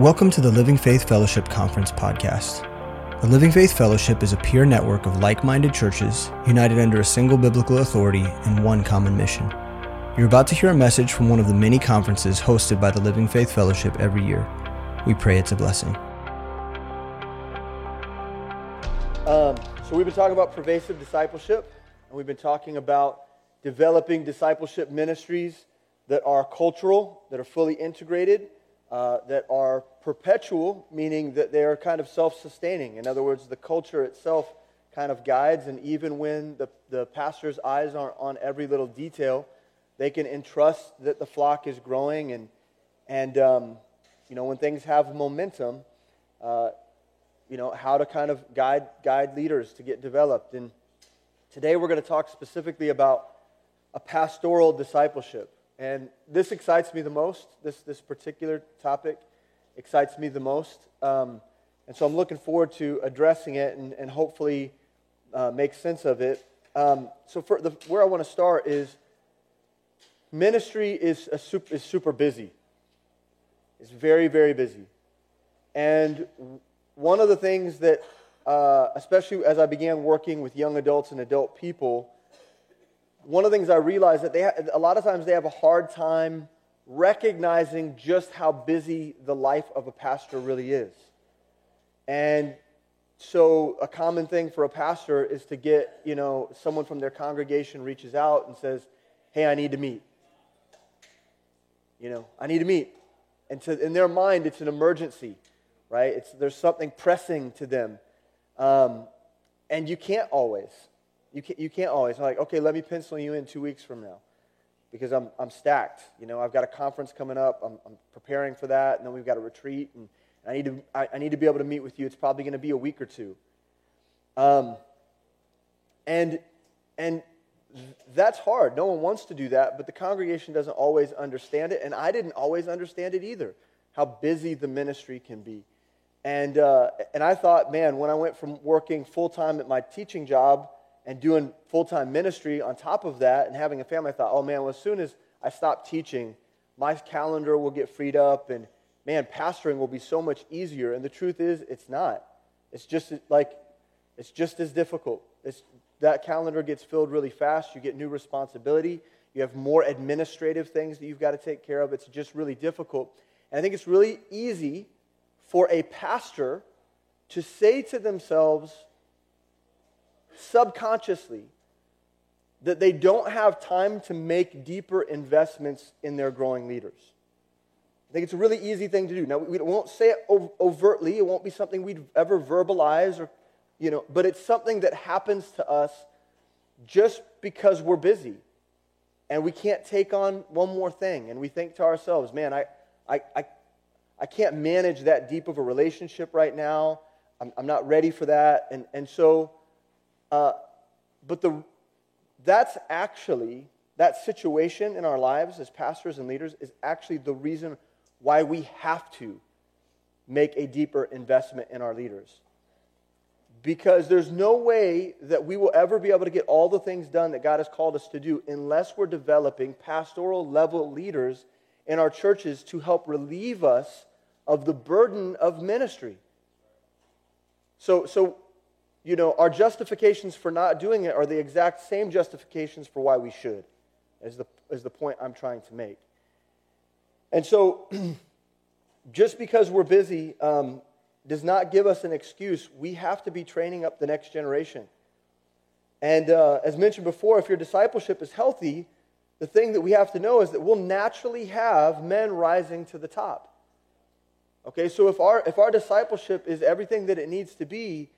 Welcome to the Living Faith Fellowship Conference podcast. The Living Faith Fellowship is a peer network of like minded churches united under a single biblical authority and one common mission. You're about to hear a message from one of the many conferences hosted by the Living Faith Fellowship every year. We pray it's a blessing. Um, so, we've been talking about pervasive discipleship, and we've been talking about developing discipleship ministries that are cultural, that are fully integrated, uh, that are perpetual, meaning that they are kind of self sustaining. In other words, the culture itself kind of guides, and even when the, the pastor's eyes aren't on every little detail, they can entrust that the flock is growing. And, and um, you know, when things have momentum, uh, you know, how to kind of guide, guide leaders to get developed. And today we're going to talk specifically about a pastoral discipleship. And this excites me the most. This, this particular topic excites me the most. Um, and so I'm looking forward to addressing it and, and hopefully uh, make sense of it. Um, so for the, where I want to start is ministry is, super, is super busy. It's very, very busy. And one of the things that, uh, especially as I began working with young adults and adult people, one of the things I realized that they ha- a lot of times they have a hard time recognizing just how busy the life of a pastor really is. And so a common thing for a pastor is to get, you know, someone from their congregation reaches out and says, "Hey, I need to meet." You know, I need to meet. And to, in their mind, it's an emergency, right? It's, there's something pressing to them. Um, and you can't always. You can't, you can't always. I'm like, okay, let me pencil you in two weeks from now because I'm, I'm stacked. You know, I've got a conference coming up. I'm, I'm preparing for that. And then we've got a retreat. And I need to, I, I need to be able to meet with you. It's probably going to be a week or two. Um, and, and that's hard. No one wants to do that, but the congregation doesn't always understand it. And I didn't always understand it either, how busy the ministry can be. And, uh, and I thought, man, when I went from working full time at my teaching job and doing full time ministry on top of that and having a family, I thought, oh man, well, as soon as I stop teaching, my calendar will get freed up and man, pastoring will be so much easier. And the truth is, it's not. It's just like, it's just as difficult. It's, that calendar gets filled really fast. You get new responsibility. You have more administrative things that you've got to take care of. It's just really difficult. And I think it's really easy for a pastor to say to themselves, subconsciously that they don't have time to make deeper investments in their growing leaders. I think it's a really easy thing to do. Now, we won't say it overtly, it won't be something we'd ever verbalize or, you know, but it's something that happens to us just because we're busy and we can't take on one more thing. And we think to ourselves, man, I, I, I, I can't manage that deep of a relationship right now. I'm, I'm not ready for that. And, and so uh, but the, that's actually, that situation in our lives as pastors and leaders is actually the reason why we have to make a deeper investment in our leaders. Because there's no way that we will ever be able to get all the things done that God has called us to do unless we're developing pastoral level leaders in our churches to help relieve us of the burden of ministry. So, so you know, our justifications for not doing it are the exact same justifications for why we should, is the, is the point I'm trying to make. And so, just because we're busy um, does not give us an excuse. We have to be training up the next generation. And uh, as mentioned before, if your discipleship is healthy, the thing that we have to know is that we'll naturally have men rising to the top. Okay, so if our, if our discipleship is everything that it needs to be,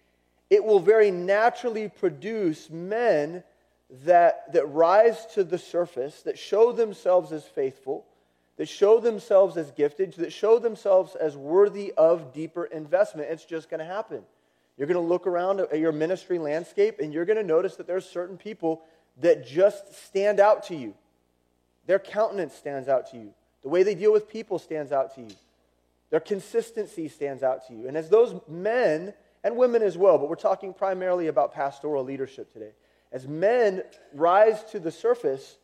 it will very naturally produce men that, that rise to the surface, that show themselves as faithful, that show themselves as gifted, that show themselves as worthy of deeper investment. It's just going to happen. You're going to look around at your ministry landscape and you're going to notice that there's certain people that just stand out to you. Their countenance stands out to you. The way they deal with people stands out to you. Their consistency stands out to you. And as those men and women as well, but we're talking primarily about pastoral leadership today. As men rise to the surface,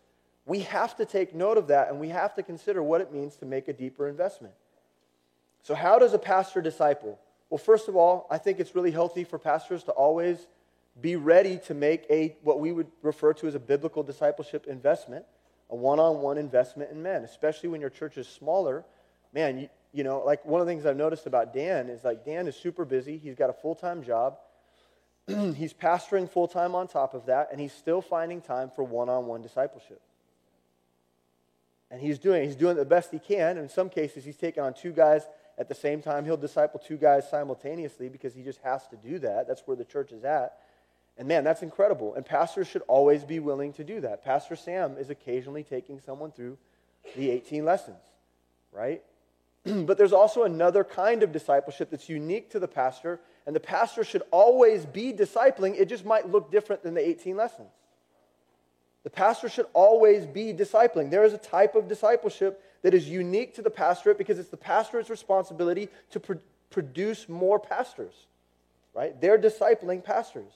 we have to take note of that and we have to consider what it means to make a deeper investment. So, how does a pastor disciple? Well, first of all, I think it's really healthy for pastors to always be ready to make a what we would refer to as a biblical discipleship investment, a one-on-one investment in men, especially when your church is smaller. Man, you, know, like one of the things I've noticed about Dan is like Dan is super busy. He's got a full-time job. he's pastoring full-time on top of that, and he's still finding time for one-on-one discipleship. And he's doing he's doing the best he can. In some cases, he's taking on two guys at the same time. He'll disciple two guys simultaneously because he just has to do that. That's where the church is at. And man, that's incredible. And pastors should always be willing to do that. Pastor Sam is occasionally taking someone through the 18 lessons, right? but there's also another kind of discipleship that's unique to the pastor, and the pastor should always be discipling. It just might look different than the 18 lessons. The pastor should always be discipling. There is a type of discipleship that is unique to the pastorate because it's the pastorate's responsibility to pr- produce more pastors, right? They're discipling pastors.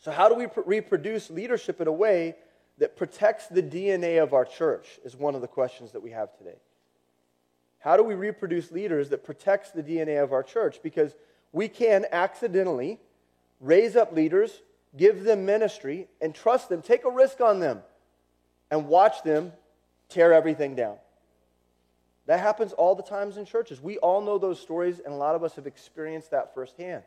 So, how do we pr- reproduce leadership in a way that protects the DNA of our church? Is one of the questions that we have today. How do we reproduce leaders that protects the DNA of our church? Because we can accidentally raise up leaders, give them ministry, and trust them, take a risk on them, and watch them tear everything down. That happens all the times in churches. We all know those stories, and a lot of us have experienced that firsthand.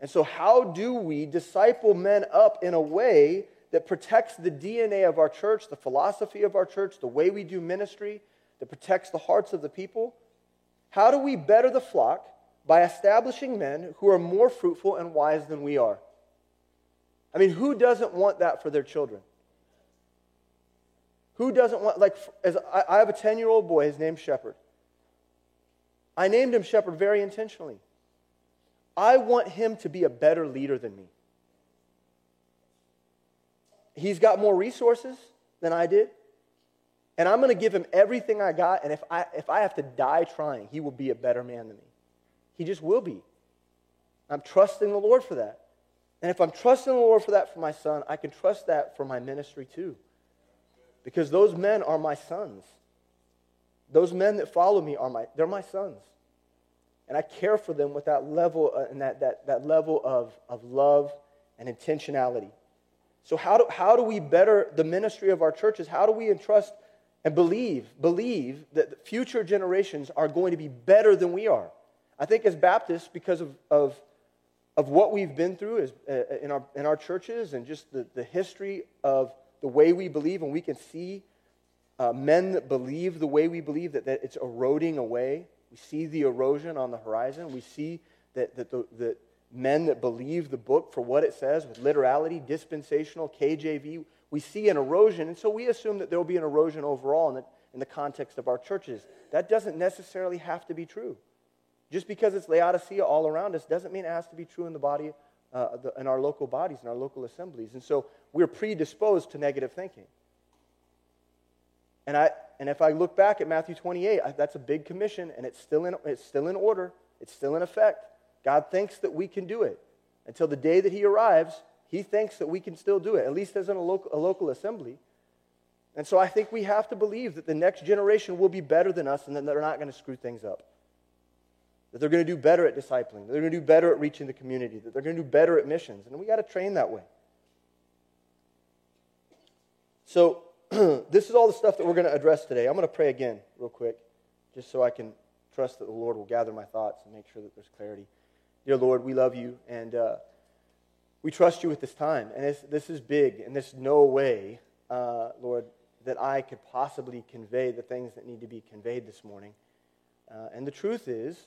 And so, how do we disciple men up in a way that protects the DNA of our church, the philosophy of our church, the way we do ministry, that protects the hearts of the people? How do we better the flock by establishing men who are more fruitful and wise than we are? I mean, who doesn't want that for their children? Who doesn't want, like, as I, I have a 10 year old boy, his name's Shepherd. I named him Shepherd very intentionally. I want him to be a better leader than me. He's got more resources than I did. And I'm going to give him everything I got. And if I, if I have to die trying, he will be a better man than me. He just will be. I'm trusting the Lord for that. And if I'm trusting the Lord for that for my son, I can trust that for my ministry too. Because those men are my sons. Those men that follow me are my, they're my sons and I care for them with that level uh, and that, that, that level of, of love and intentionality. So how do, how do we better the ministry of our churches? How do we entrust and believe, believe that future generations are going to be better than we are? I think as Baptists, because of, of, of what we've been through as, uh, in, our, in our churches and just the, the history of the way we believe, and we can see uh, men that believe the way we believe, that, that it's eroding away we see the erosion on the horizon. We see that, that, the, that men that believe the book for what it says with literality, dispensational, KJV, we see an erosion. And so we assume that there will be an erosion overall in the, in the context of our churches. That doesn't necessarily have to be true. Just because it's Laodicea all around us doesn't mean it has to be true in the body, uh, the, in our local bodies, in our local assemblies. And so we're predisposed to negative thinking. And, I, and if I look back at Matthew 28, I, that's a big commission, and it's still, in, it's still in order, it's still in effect. God thinks that we can do it. Until the day that He arrives, He thinks that we can still do it, at least as in a local, a local assembly. And so I think we have to believe that the next generation will be better than us and that they're not going to screw things up. That they're going to do better at discipling, that they're going to do better at reaching the community, that they're going to do better at missions. And we got to train that way. So, this is all the stuff that we're going to address today. I'm going to pray again, real quick, just so I can trust that the Lord will gather my thoughts and make sure that there's clarity. Dear Lord, we love you and uh, we trust you with this time. And this is big, and there's no way, uh, Lord, that I could possibly convey the things that need to be conveyed this morning. Uh, and the truth is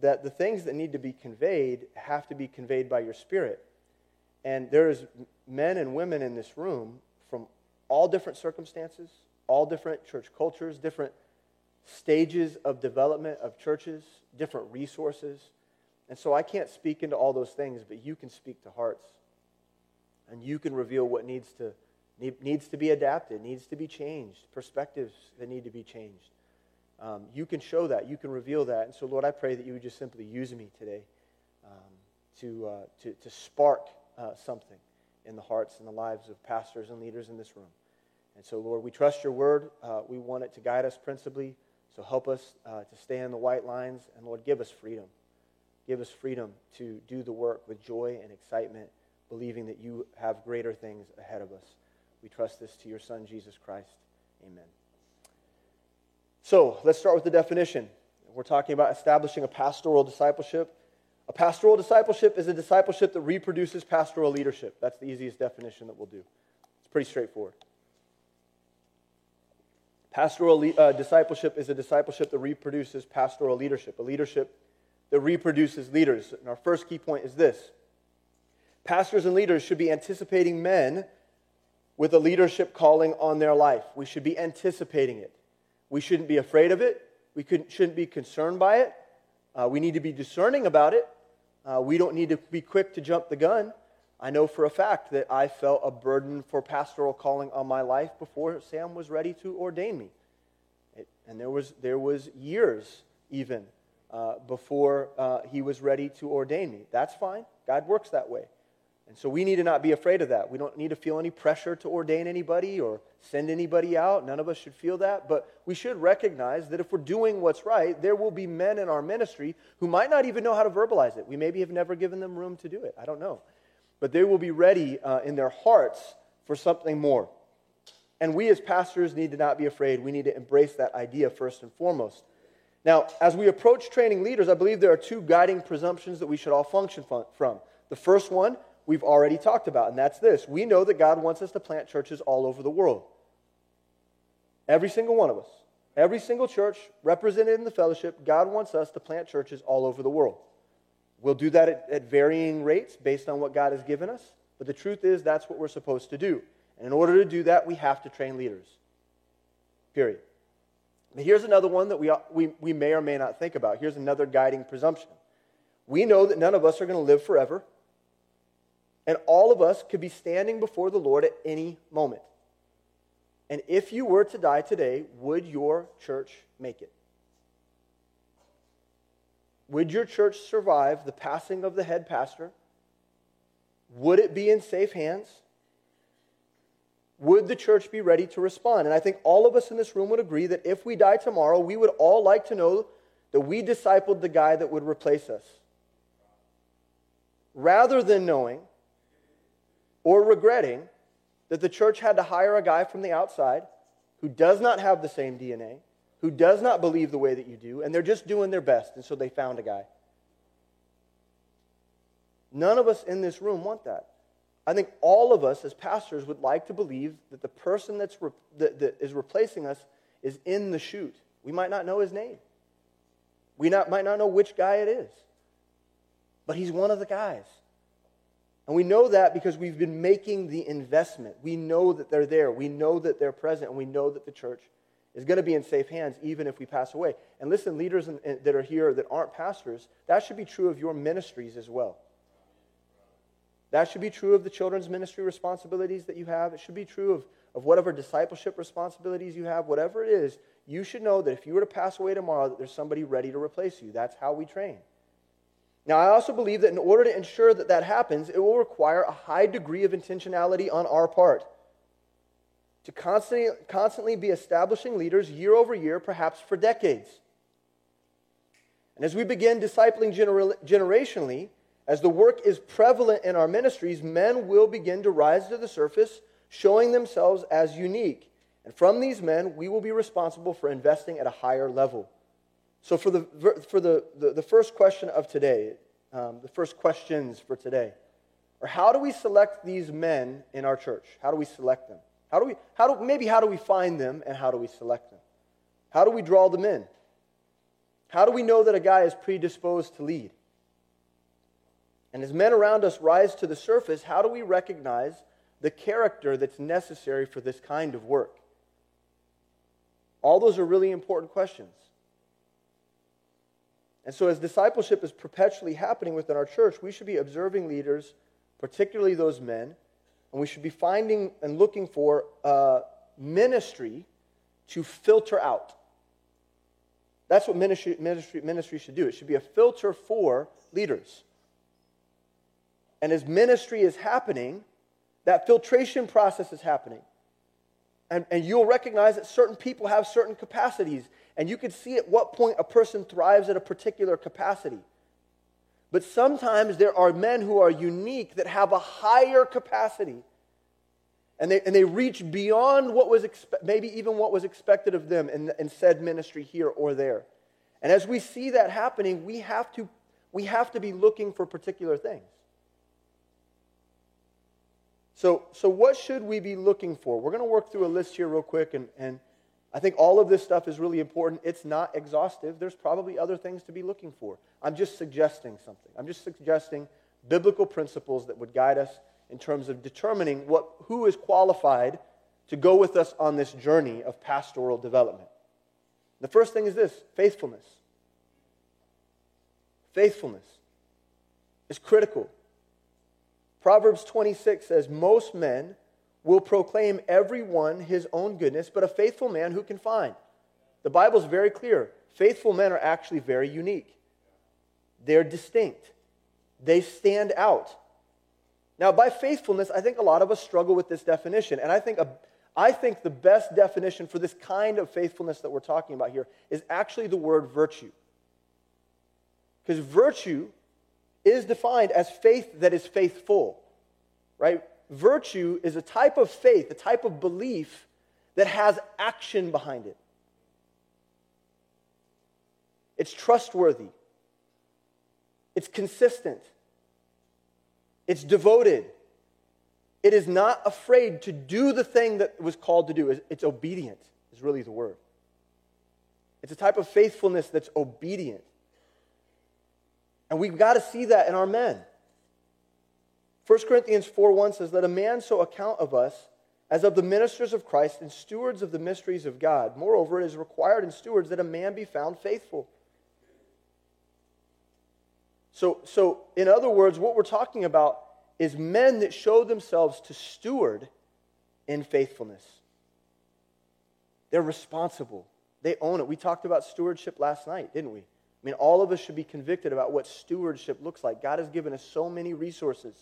that the things that need to be conveyed have to be conveyed by your Spirit. And there's men and women in this room from all different circumstances, all different church cultures, different stages of development of churches, different resources. And so I can't speak into all those things, but you can speak to hearts. And you can reveal what needs to, need, needs to be adapted, needs to be changed, perspectives that need to be changed. Um, you can show that, you can reveal that. And so, Lord, I pray that you would just simply use me today um, to, uh, to, to spark uh, something in the hearts and the lives of pastors and leaders in this room. And so, Lord, we trust your word. Uh, we want it to guide us principally So help us uh, to stay in the white lines, and Lord, give us freedom. Give us freedom to do the work with joy and excitement, believing that you have greater things ahead of us. We trust this to your Son, Jesus Christ. Amen. So let's start with the definition. We're talking about establishing a pastoral discipleship. A pastoral discipleship is a discipleship that reproduces pastoral leadership. That's the easiest definition that we'll do. It's pretty straightforward. Pastoral uh, discipleship is a discipleship that reproduces pastoral leadership, a leadership that reproduces leaders. And our first key point is this pastors and leaders should be anticipating men with a leadership calling on their life. We should be anticipating it. We shouldn't be afraid of it. We shouldn't be concerned by it. Uh, we need to be discerning about it. Uh, we don't need to be quick to jump the gun. I know for a fact that I felt a burden for pastoral calling on my life before Sam was ready to ordain me. It, and there was, there was years even uh, before uh, he was ready to ordain me. That's fine. God works that way. And so we need to not be afraid of that. We don't need to feel any pressure to ordain anybody or send anybody out. None of us should feel that. But we should recognize that if we're doing what's right, there will be men in our ministry who might not even know how to verbalize it. We maybe have never given them room to do it. I don't know. But they will be ready uh, in their hearts for something more. And we as pastors need to not be afraid. We need to embrace that idea first and foremost. Now, as we approach training leaders, I believe there are two guiding presumptions that we should all function from. The first one we've already talked about, and that's this. We know that God wants us to plant churches all over the world. Every single one of us. Every single church represented in the fellowship, God wants us to plant churches all over the world. We'll do that at, at, varying rates based on what God has given us, but the truth is that's what we're supposed to do. And in order to do that, we have to train leaders. Period. Here's another one that we, we, we may or may not think about. Here's another guiding presumption. We know that none of us are going to live forever. And all of us could be standing before the Lord at any moment. And if you were to die today, would your church make it? Would your church survive the passing of the head pastor? Would it be in safe hands? Would the church be ready to respond? And I think all of us in this room would agree that if we die tomorrow, we would all like to know that we discipled the guy that would replace us. Rather than knowing or regretting that the church had to hire a guy from the outside who does not have the same DNA, who does not believe the way that you do, and they're just doing their best, and so they found a guy. None of us in this room want that. I think all of us as pastors would like to believe that the person that's re- that, that is replacing us is in the chute. We might not know his name. We not, might not know which guy it is. But he's one of the guys. And we know that because we've been making the investment. We know that they're there. We know that they're present. And we know that the church is going to be in safe hands even if we pass away. And listen, leaders in, in, that are here that aren't pastors, that should be true of your ministries as well. That should be true of the children's ministry responsibilities that you have. It should be true of, of whatever discipleship responsibilities you have, whatever it is. You should know that if you were to pass away tomorrow, that there's somebody ready to replace you. That's how we train. Now, I also believe that in order to ensure that that happens, it will require a high degree of intentionality on our part. To constantly, constantly be establishing leaders year over year, perhaps for decades. And as we begin discipling gener- generationally, as the work is prevalent in our ministries, men will begin to rise to the surface, showing themselves as unique. And from these men, we will be responsible for investing at a higher level. So, for the, for the, the, the first question of today, um, the first questions for today are how do we select these men in our church? How do we select them? How do we, how do, maybe how do we find them and how do we select them? How do we draw them in? How do we know that a guy is predisposed to lead? And as men around us rise to the surface, how do we recognize the character that's necessary for this kind of work? All those are really important questions. And so, as discipleship is perpetually happening within our church, we should be observing leaders, particularly those men, and we should be finding and looking for uh, ministry to filter out. That's what ministry, ministry, ministry should do. It should be a filter for leaders. And as ministry is happening, that filtration process is happening. And, and you'll recognize that certain people have certain capacities and you can see at what point a person thrives at a particular capacity. But sometimes there are men who are unique that have a higher capacity. And they, and they reach beyond what was expe- maybe even what was expected of them in, in said ministry here or there. And as we see that happening, we have to, we have to be looking for particular things. So, so what should we be looking for? We're going to work through a list here real quick, and, and I think all of this stuff is really important. It's not exhaustive. There's probably other things to be looking for. I'm just suggesting something. I'm just suggesting biblical principles that would guide us in terms of determining what, who is qualified to go with us on this journey of pastoral development. The first thing is this faithfulness. Faithfulness is critical. Proverbs 26 says, Most men will proclaim every one his own goodness, but a faithful man who can find? The Bible is very clear. Faithful men are actually very unique, they're distinct, they stand out. Now, by faithfulness, I think a lot of us struggle with this definition. And I think, a, I think the best definition for this kind of faithfulness that we're talking about here is actually the word virtue. Because virtue is defined as faith that is faithful, right? virtue is a type of faith, a type of belief that has action behind it. It's trustworthy. It's consistent. It's devoted. It is not afraid to do the thing that it was called to do. It's obedient, is really the word. It's a type of faithfulness that's obedient. And we've got to see that in our men. 1 Corinthians 4 1 says, Let a man so account of us as of the ministers of Christ and stewards of the mysteries of God. Moreover, it is required in stewards that a man be found faithful. So, so, in other words, what we're talking about is men that show themselves to steward in faithfulness. They're responsible, they own it. We talked about stewardship last night, didn't we? I mean, all of us should be convicted about what stewardship looks like. God has given us so many resources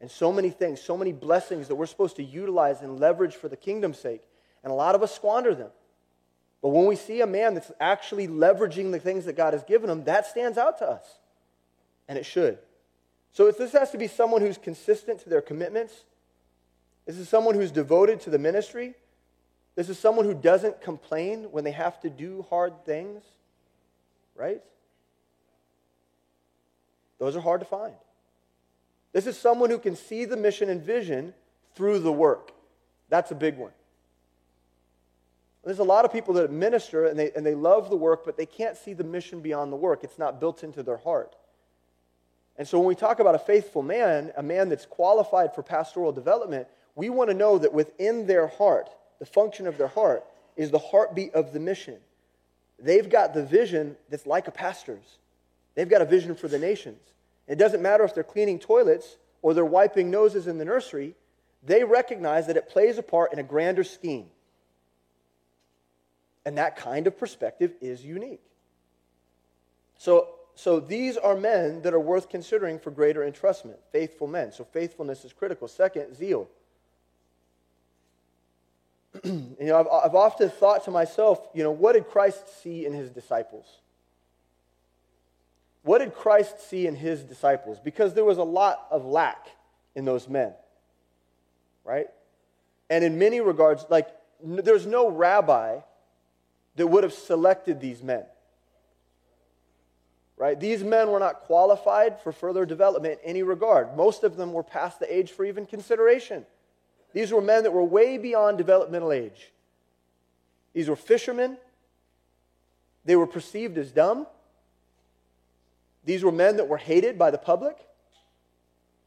and so many things, so many blessings that we're supposed to utilize and leverage for the kingdom's sake. And a lot of us squander them. But when we see a man that's actually leveraging the things that God has given him, that stands out to us. And it should. So this has to be someone who's consistent to their commitments, this is someone who's devoted to the ministry, this is someone who doesn't complain when they have to do hard things, right? Those are hard to find. This is someone who can see the mission and vision through the work. That's a big one. There's a lot of people that minister and they, and they love the work, but they can't see the mission beyond the work. It's not built into their heart. And so when we talk about a faithful man, a man that's qualified for pastoral development, we want to know that within their heart, the function of their heart, is the heartbeat of the mission. They've got the vision that's like a pastor's. They've got a vision for the nations. It doesn't matter if they're cleaning toilets or they're wiping noses in the nursery, they recognize that it plays a part in a grander scheme. And that kind of perspective is unique. So, so these are men that are worth considering for greater entrustment, faithful men. So faithfulness is critical. Second, zeal. you know, I've, I've often thought to myself, you know, what did Christ see in his disciples? What did Christ see in his disciples? Because there was a lot of lack in those men, right? And in many regards, like, there's no rabbi that would have selected these men, right? These men were not qualified for further development in any regard. Most of them were past the age for even consideration. These were men that were way beyond developmental age. These were fishermen. They were perceived as dumb. These were men that were hated by the public.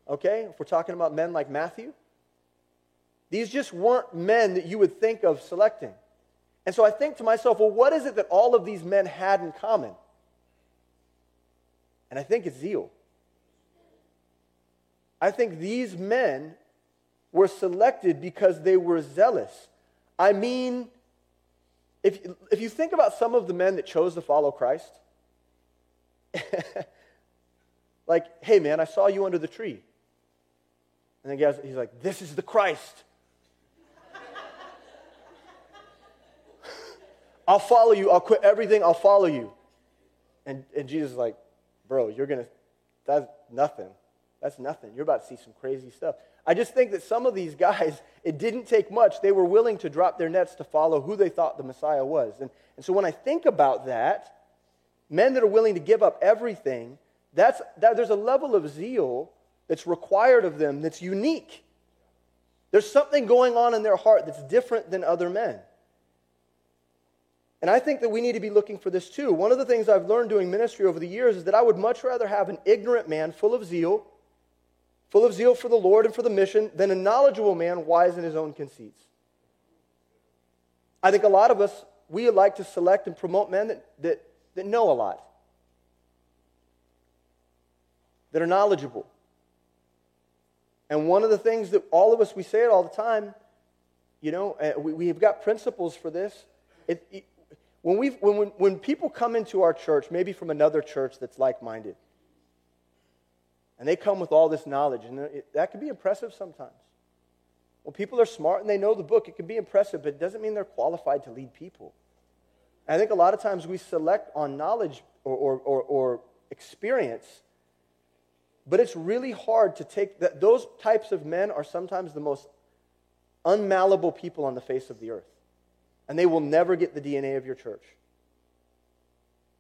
Okay, if we're talking about men like Matthew, these just weren't men that you would think of selecting. And so I think to myself, well, what is it that all of these men had in common? And I think it's zeal. I think these men were selected because they were zealous. I mean, if, if you think about some of the men that chose to follow Christ, like, hey, man, I saw you under the tree. And the guy's, he's like, this is the Christ. I'll follow you. I'll quit everything. I'll follow you. And, and Jesus is like, bro, you're going to, that's nothing. That's nothing. You're about to see some crazy stuff. I just think that some of these guys, it didn't take much. They were willing to drop their nets to follow who they thought the Messiah was. And, and so when I think about that, men that are willing to give up everything, that's, that, there's a level of zeal that's required of them that's unique. There's something going on in their heart that's different than other men. And I think that we need to be looking for this too. One of the things I've learned doing ministry over the years is that I would much rather have an ignorant man full of zeal, full of zeal for the Lord and for the mission, than a knowledgeable man wise in his own conceits. I think a lot of us, we like to select and promote men that, that, that know a lot, that are knowledgeable. And one of the things that all of us, we say it all the time, you know, uh, we, we've got principles for this. It, it, when, we when, when, when people come into our church, maybe from another church that's like minded, and they come with all this knowledge, and it, that can be impressive sometimes. When people are smart and they know the book, it can be impressive, but it doesn't mean they're qualified to lead people. And I think a lot of times we select on knowledge or, or, or, or experience, but it's really hard to take that. Those types of men are sometimes the most unmalleable people on the face of the earth and they will never get the DNA of your church.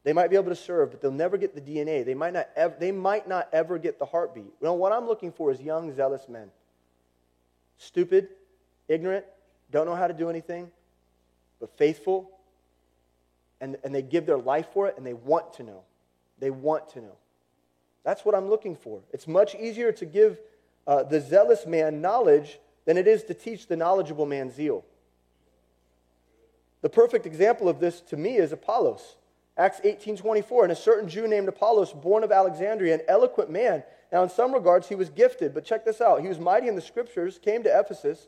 They might be able to serve, but they'll never get the DNA. They might not ever, they might not ever get the heartbeat. You know, what I'm looking for is young, zealous men. Stupid, ignorant, don't know how to do anything, but faithful, and, and they give their life for it, and they want to know. They want to know. That's what I'm looking for. It's much easier to give uh, the zealous man knowledge than it is to teach the knowledgeable man zeal. The perfect example of this to me is Apollos. Acts 18:24, and a certain Jew named Apollos, born of Alexandria, an eloquent man. Now, in some regards, he was gifted, but check this out. He was mighty in the scriptures, came to Ephesus.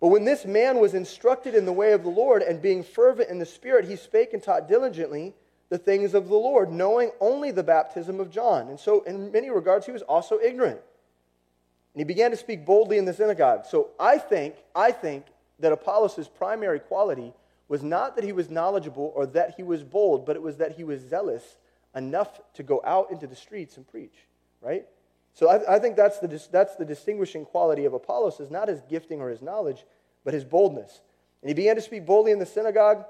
But when this man was instructed in the way of the Lord, and being fervent in the Spirit, he spake and taught diligently the things of the Lord, knowing only the baptism of John. And so, in many regards, he was also ignorant. And he began to speak boldly in the synagogue. So I think, I think that Apollos' primary quality was not that he was knowledgeable or that he was bold, but it was that he was zealous enough to go out into the streets and preach, right? So I, I think that's the, that's the distinguishing quality of Apollos is not his gifting or his knowledge, but his boldness. And he began to speak boldly in the synagogue,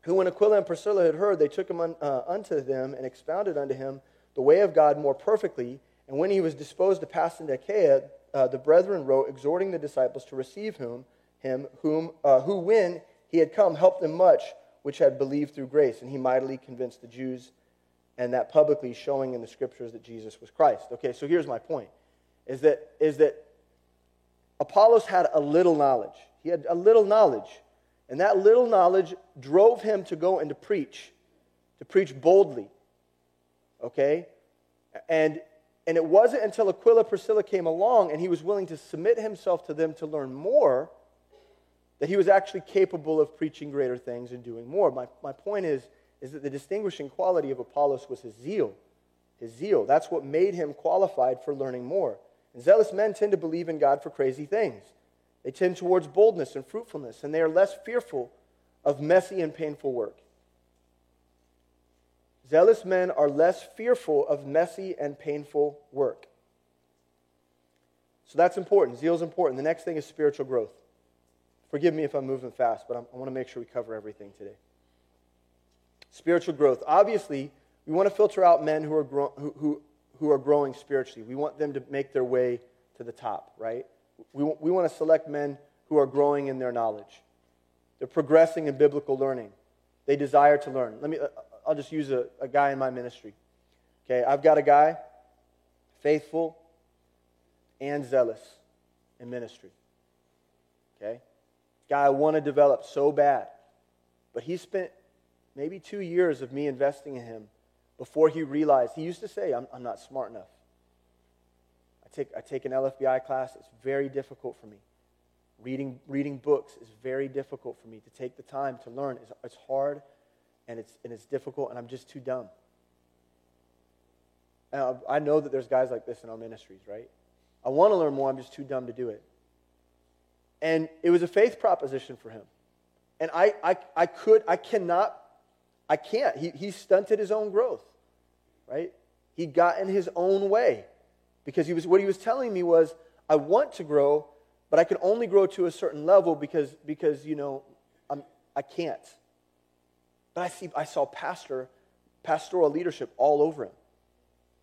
who when Aquila and Priscilla had heard, they took him un, uh, unto them and expounded unto him the way of God more perfectly. And when he was disposed to pass into Achaia, uh, the brethren wrote, exhorting the disciples to receive him, him whom, uh, who when he had come, helped them much which had believed through grace, and he mightily convinced the Jews, and that publicly showing in the scriptures that Jesus was Christ. Okay, so here's my point is that, is that Apollos had a little knowledge. He had a little knowledge, and that little knowledge drove him to go and to preach, to preach boldly. Okay? And and it wasn't until Aquila Priscilla came along and he was willing to submit himself to them to learn more that he was actually capable of preaching greater things and doing more. My, my point is, is that the distinguishing quality of Apollos was his zeal. His zeal. That's what made him qualified for learning more. And zealous men tend to believe in God for crazy things. They tend towards boldness and fruitfulness, and they are less fearful of messy and painful work. Zealous men are less fearful of messy and painful work. So that's important. Zeal is important. The next thing is spiritual growth. Forgive me if I'm moving fast, but I'm, i want to make sure we cover everything today. Spiritual growth. Obviously, we want to filter out men who are, gro- who, who, who are growing spiritually. We want them to make their way to the top, right? We, we want to select men who are growing in their knowledge. They're progressing in biblical learning. They desire to learn. Let me, uh, I'll just use a, a guy in my ministry. Okay, I've got a guy, faithful and zealous in ministry. Okay? guy I want to develop so bad. But he spent maybe two years of me investing in him before he realized. He used to say, I'm, I'm not smart enough. I take, I take an LFBI class, it's very difficult for me. Reading, reading books is very difficult for me. To take the time to learn is it's hard and it's, and it's difficult, and I'm just too dumb. And I know that there's guys like this in our ministries, right? I want to learn more, I'm just too dumb to do it. And it was a faith proposition for him. And I, I, I could, I cannot, I can't. He, he stunted his own growth, right? He got in his own way because he was, what he was telling me was, I want to grow, but I can only grow to a certain level because, because you know, I'm, I can't. But I, see, I saw pastor, pastoral leadership all over him.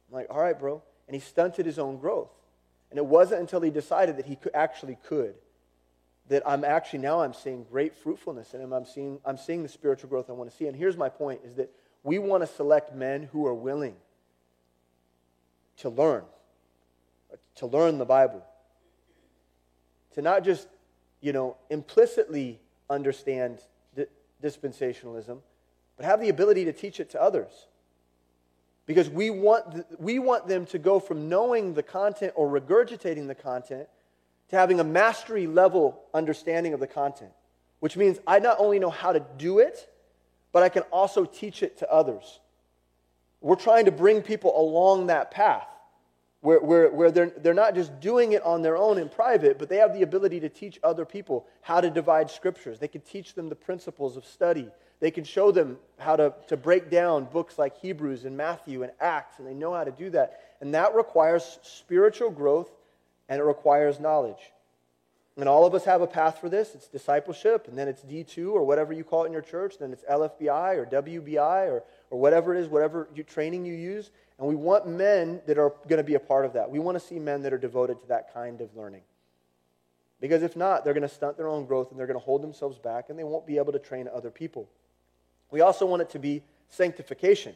I'm like, all right, bro. And he stunted his own growth. And it wasn't until he decided that he could, actually could that I'm actually now I'm seeing great fruitfulness in him. I'm seeing, I'm seeing the spiritual growth I want to see. And here's my point is that we want to select men who are willing to learn, to learn the Bible, to not just, you know, implicitly understand dispensationalism, but have the ability to teach it to others. Because we want, we want them to go from knowing the content or regurgitating the content to having a mastery level understanding of the content, which means I not only know how to do it, but I can also teach it to others. We're trying to bring people along that path where, where, where they're, they're not just doing it on their own in private, but they have the ability to teach other people how to divide scriptures. They can teach them the principles of study they can show them how to, to break down books like Hebrews and Matthew and Acts, and they know how to do that. And that requires spiritual growth and it requires knowledge. And all of us have a path for this. It's discipleship, and then it's D2 or whatever you call it in your church, then it's LFBI or WBI or, or whatever it is, whatever you, training you use. And we want men that are going to be a part of that. We want to see men that are devoted to that kind of learning. Because if not, they're going to stunt their own growth and they're going to hold themselves back and they won't be able to train other people. We also want it to be sanctification.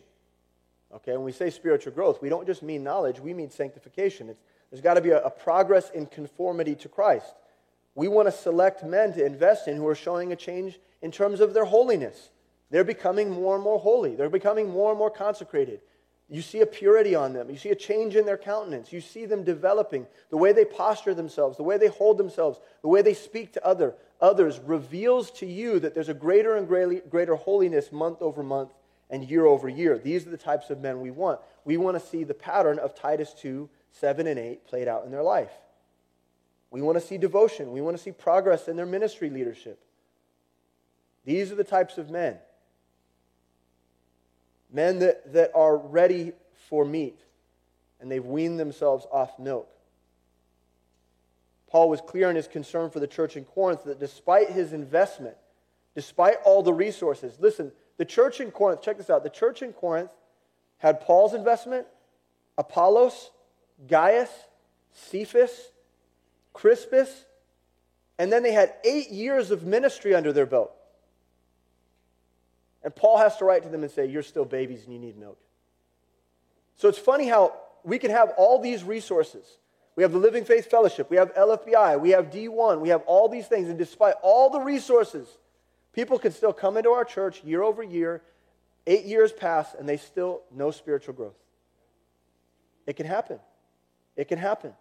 Okay, when we say spiritual growth, we don't just mean knowledge, we mean sanctification. It's, there's got to be a, a progress in conformity to Christ. We want to select men to invest in who are showing a change in terms of their holiness. They're becoming more and more holy, they're becoming more and more consecrated. You see a purity on them. You see a change in their countenance. You see them developing. The way they posture themselves, the way they hold themselves, the way they speak to other, others reveals to you that there's a greater and greater holiness month over month and year over year. These are the types of men we want. We want to see the pattern of Titus 2 7 and 8 played out in their life. We want to see devotion. We want to see progress in their ministry leadership. These are the types of men men that, that are ready for meat and they've weaned themselves off milk. Paul was clear in his concern for the church in Corinth that despite his investment, despite all the resources, listen, the church in Corinth, check this out, the church in Corinth had Paul's investment, Apollos, Gaius, Cephas, Crispus, and then they had eight years of ministry under their belt. And Paul has to write to them and say, You're still babies and you need milk. So it's funny how we can have all these resources. We have the Living Faith Fellowship, we have LFBI, we have D1, we have all these things. And despite all the resources, people can still come into our church year over year, eight years pass, and they still no spiritual growth. It can happen. It can happen.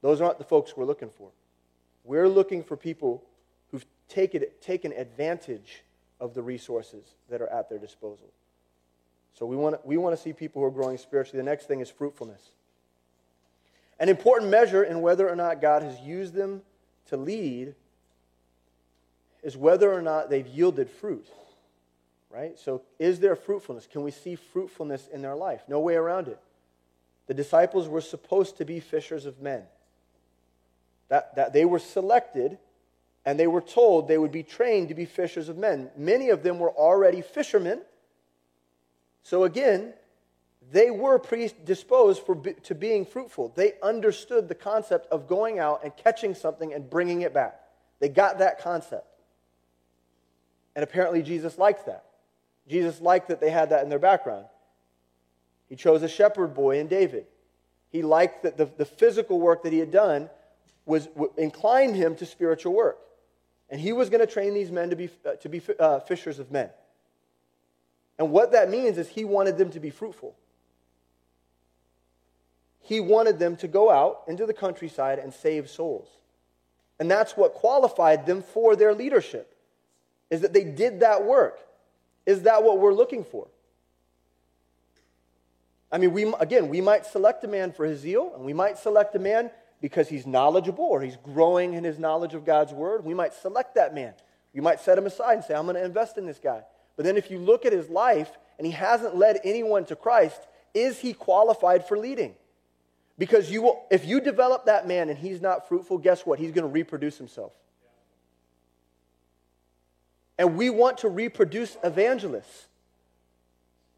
Those aren't the folks we're looking for. We're looking for people who've taken, taken advantage of the resources that are at their disposal. So we want, we want to see people who are growing spiritually. The next thing is fruitfulness. An important measure in whether or not God has used them to lead is whether or not they've yielded fruit. Right? So, is there fruitfulness? Can we see fruitfulness in their life? No way around it. The disciples were supposed to be fishers of men. That, that they were selected and they were told they would be trained to be fishers of men. Many of them were already fishermen. So again, they were predisposed for, to being fruitful. They understood the concept of going out and catching something and bringing it back. They got that concept. And apparently, Jesus liked that. Jesus liked that they had that in their background. He chose a shepherd boy in David. He liked that the, the physical work that he had done was inclined him to spiritual work. And he was going to train these men to be, uh, to be uh, fishers of men. And what that means is he wanted them to be fruitful. He wanted them to go out into the countryside and save souls. And that's what qualified them for their leadership, is that they did that work. Is that what we're looking for? I mean, we, again, we might select a man for his zeal, and we might select a man because he's knowledgeable or he's growing in his knowledge of God's word. We might select that man. We might set him aside and say, I'm going to invest in this guy. But then if you look at his life and he hasn't led anyone to Christ, is he qualified for leading? Because you will, if you develop that man and he's not fruitful, guess what? He's going to reproduce himself. And we want to reproduce evangelists.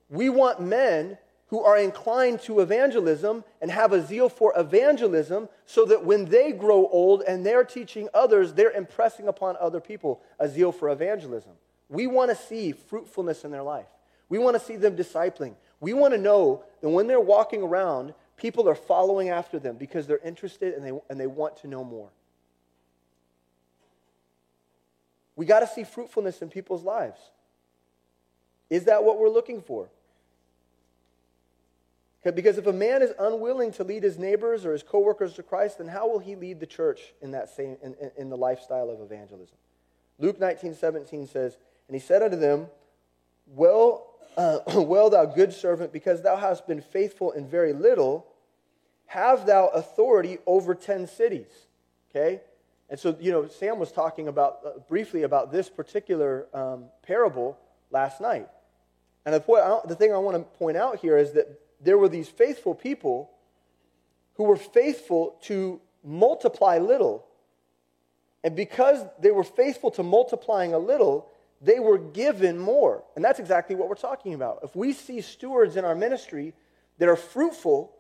We want men who are inclined to evangelism and have a zeal for evangelism so that when they grow old and they're teaching others, they're impressing upon other people a zeal for evangelism. We want to see fruitfulness in their life. We want to see them discipling. We want to know that when they're walking around, people are following after them because they're interested and they, and they want to know more. We got to see fruitfulness in people's lives. Is that what we're looking for? Because if a man is unwilling to lead his neighbors or his coworkers to Christ, then how will he lead the church in that same in, in the lifestyle of evangelism? Luke 19, 17 says, And he said unto them, Well, uh, well, thou good servant, because thou hast been faithful in very little, have thou authority over ten cities. Okay? And so, you know, Sam was talking about uh, briefly about this particular um, parable last night. And the, point, the thing I want to point out here is that there were these faithful people who were faithful to multiply little. And because they were faithful to multiplying a little, they were given more. And that's exactly what we're talking about. If we see stewards in our ministry that are fruitful,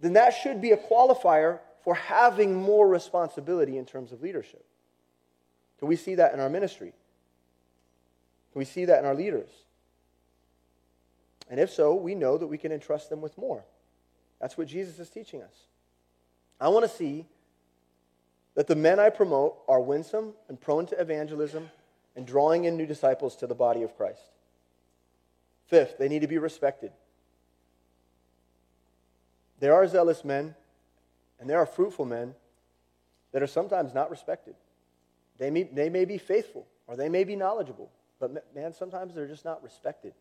then that should be a qualifier for having more responsibility in terms of leadership. Can we see that in our ministry? Can we see that in our leaders? And if so, we know that we can entrust them with more. That's what Jesus is teaching us. I want to see that the men I promote are winsome and prone to evangelism and drawing in new disciples to the body of Christ. Fifth, they need to be respected. There are zealous men and there are fruitful men that are sometimes not respected. They may, they may be faithful or they may be knowledgeable, but man, sometimes they're just not respected.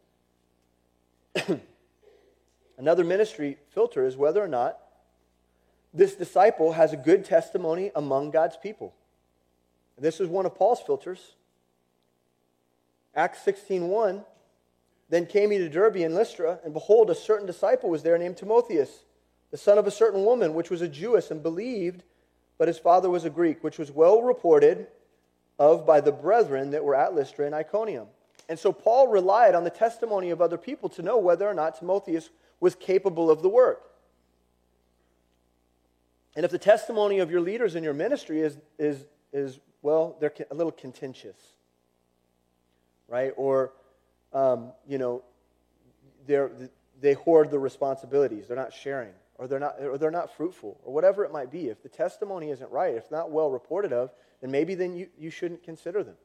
Another ministry filter is whether or not this disciple has a good testimony among God's people. This is one of Paul's filters. Acts 16:1 Then came he to Derbe and Lystra, and behold, a certain disciple was there named Timotheus, the son of a certain woman, which was a Jewess, and believed, but his father was a Greek, which was well reported of by the brethren that were at Lystra and Iconium. And so Paul relied on the testimony of other people to know whether or not Timotheus was capable of the work. And if the testimony of your leaders in your ministry is, is, is well, they're a little contentious, right? Or, um, you know, they're, they hoard the responsibilities, they're not sharing, or they're not, or they're not fruitful, or whatever it might be. If the testimony isn't right, if not well reported of, then maybe then you, you shouldn't consider them.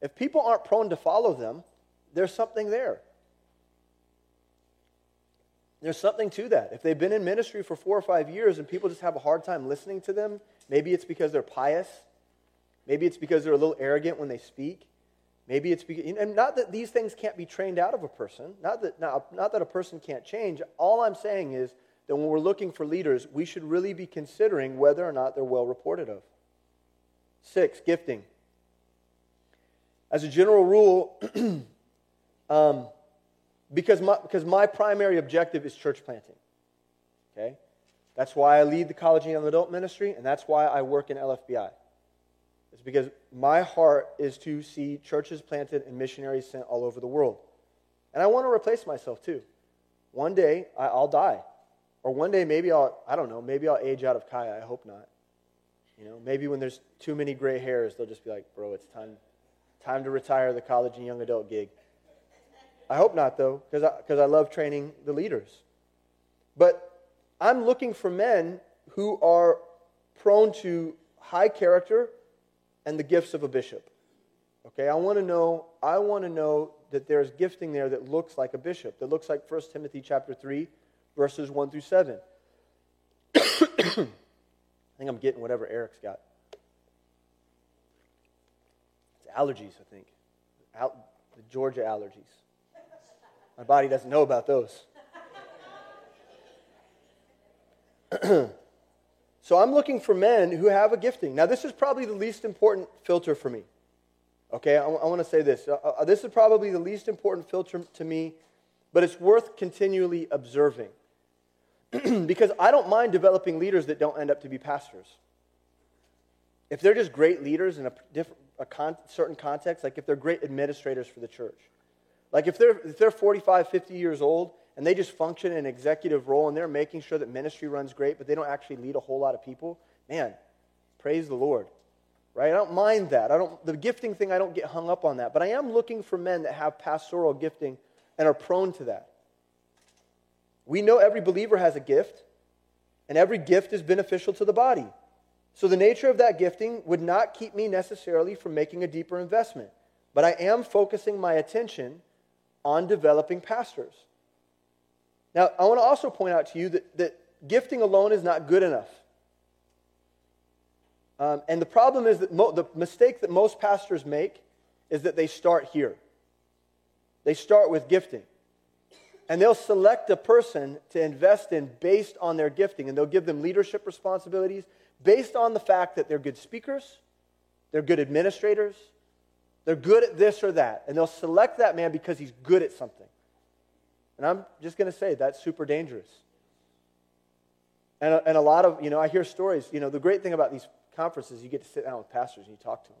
If people aren't prone to follow them, there's something there. There's something to that. If they've been in ministry for four or five years and people just have a hard time listening to them, maybe it's because they're pious. Maybe it's because they're a little arrogant when they speak. Maybe it's because, and not that these things can't be trained out of a person, not that, not, not that a person can't change. All I'm saying is that when we're looking for leaders, we should really be considering whether or not they're well reported of. Six, gifting. As a general rule, um, because, my, because my primary objective is church planting. Okay? That's why I lead the college and young adult ministry, and that's why I work in LFBI. It's because my heart is to see churches planted and missionaries sent all over the world. And I want to replace myself too. One day I'll die. Or one day maybe I'll, I don't know, maybe I'll age out of Kaya. I hope not. You know, maybe when there's too many gray hairs, they'll just be like, bro, it's time, Time to retire the college and young adult gig. I hope not, though, because I, I love training the leaders. But I'm looking for men who are prone to high character and the gifts of a bishop. Okay, I want to know, I want to know that there's gifting there that looks like a bishop, that looks like 1 Timothy chapter 3, verses 1 through 7. I think I'm getting whatever Eric's got It's allergies, I think. The Georgia allergies. My body doesn't know about those. so I'm looking for men who have a gifting. Now, this is probably the least important filter for me. Okay, I, I want to say this. Uh, uh, this is probably the least important filter to me, but it's worth continually observing. because I don't mind developing leaders that don't end up to be pastors. If they're just great leaders in a, a con- certain context, like if they're great administrators for the church, like if they're, if they're 45, 50 years old and they just function in an executive role and they're making sure that ministry runs great, but they don't actually lead a whole lot of people, man, praise the Lord. Right? I don't mind that. I don't, the gifting thing, I don't get hung up on that. But I am looking for men that have pastoral gifting and are prone to that. We know every believer has a gift, and every gift is beneficial to the body. So the nature of that gifting would not keep me necessarily from making a deeper investment. But I am focusing my attention on developing pastors. Now, I want to also point out to you that, that gifting alone is not good enough. Um, and the problem is that mo- the mistake that most pastors make is that they start here. They start with gifting. And they'll select a person to invest in based on their gifting, and they'll give them leadership responsibilities based on the fact that they're good speakers, they're good administrators, they're good at this or that. And they'll select that man because he's good at something. And I'm just going to say that's super dangerous. And a, and a lot of, you know, I hear stories. You know, the great thing about these conferences, you get to sit down with pastors and you talk to them.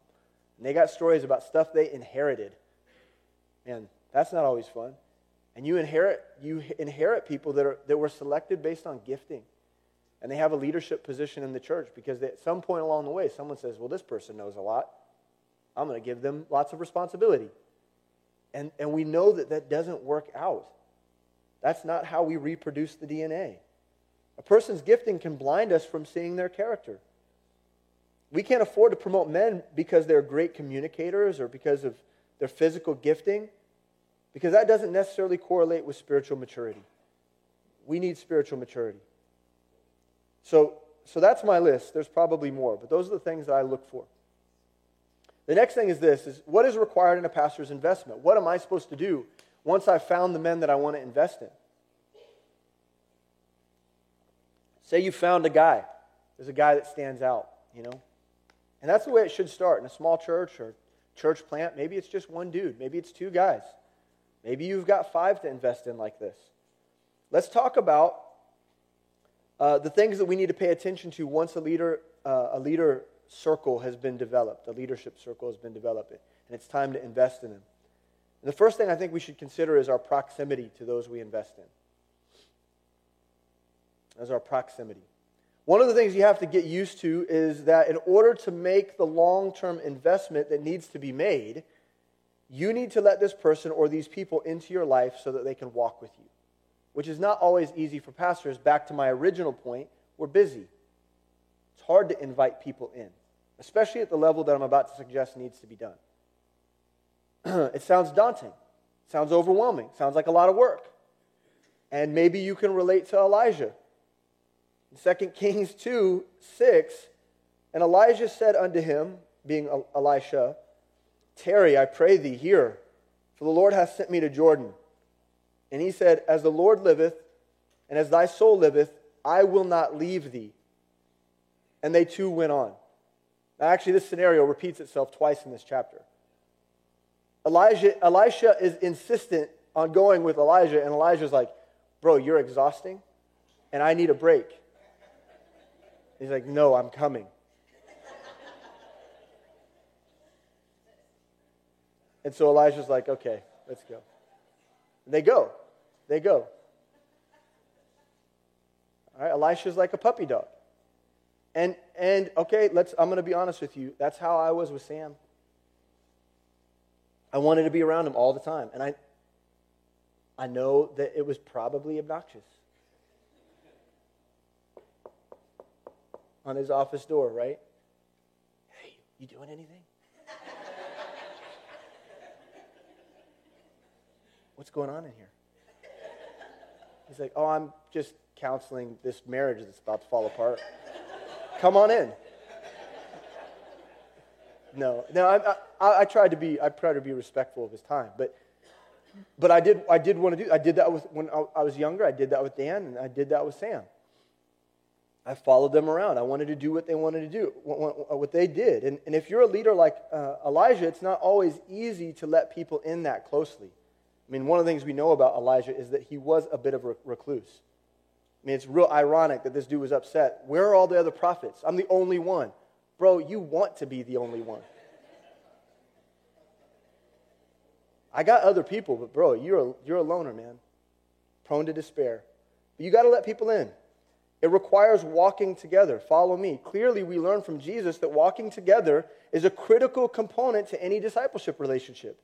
And they got stories about stuff they inherited. And that's not always fun. And you inherit, you inherit people that, are, that were selected based on gifting. And they have a leadership position in the church because they, at some point along the way, someone says, Well, this person knows a lot. I'm going to give them lots of responsibility. And, and we know that that doesn't work out. That's not how we reproduce the DNA. A person's gifting can blind us from seeing their character. We can't afford to promote men because they're great communicators or because of their physical gifting, because that doesn't necessarily correlate with spiritual maturity. We need spiritual maturity. So, so that's my list. There's probably more, but those are the things that I look for. The next thing is this is what is required in a pastor's investment? What am I supposed to do once I've found the men that I want to invest in? Say you found a guy. There's a guy that stands out, you know? And that's the way it should start in a small church or church plant. Maybe it's just one dude, maybe it's two guys. Maybe you've got five to invest in like this. Let's talk about uh, the things that we need to pay attention to once a leader, uh, a leader circle has been developed, a leadership circle has been developed, and it's time to invest in them. And the first thing I think we should consider is our proximity to those we invest in. As our proximity. One of the things you have to get used to is that in order to make the long term investment that needs to be made, you need to let this person or these people into your life so that they can walk with you, which is not always easy for pastors. Back to my original point, we're busy. It's hard to invite people in, especially at the level that I'm about to suggest needs to be done. it sounds daunting, sounds overwhelming, sounds like a lot of work. And maybe you can relate to Elijah. In 2 Kings 2 6, and Elijah said unto him, being Elisha, Tarry, I pray thee, here, for the Lord hath sent me to Jordan. And he said, As the Lord liveth, and as thy soul liveth, I will not leave thee. And they two went on. Now, actually, this scenario repeats itself twice in this chapter. Elijah, Elisha is insistent on going with Elijah, and Elijah's like, Bro, you're exhausting, and I need a break. He's like, No, I'm coming. And so Elijah's like, okay, let's go. And they go. They go. All right, Elisha's like a puppy dog. And and okay, let's I'm to be honest with you. That's how I was with Sam. I wanted to be around him all the time. And I I know that it was probably obnoxious. On his office door, right? Hey, you doing anything? What's going on in here? He's like, Oh, I'm just counseling this marriage that's about to fall apart. Come on in. No, no, I, I, I, tried to be, I tried to be respectful of his time, but, but I did, I did want to do, I did that with, when I, I was younger, I did that with Dan, and I did that with Sam. I followed them around. I wanted to do what they wanted to do, what they did. And, and if you're a leader like uh, Elijah, it's not always easy to let people in that closely. I mean, one of the things we know about Elijah is that he was a bit of a recluse. I mean, it's real ironic that this dude was upset. Where are all the other prophets? I'm the only one. Bro, you want to be the only one. I got other people, but bro, you're a, you're a loner, man. Prone to despair. But you got to let people in. It requires walking together. Follow me. Clearly, we learn from Jesus that walking together is a critical component to any discipleship relationship.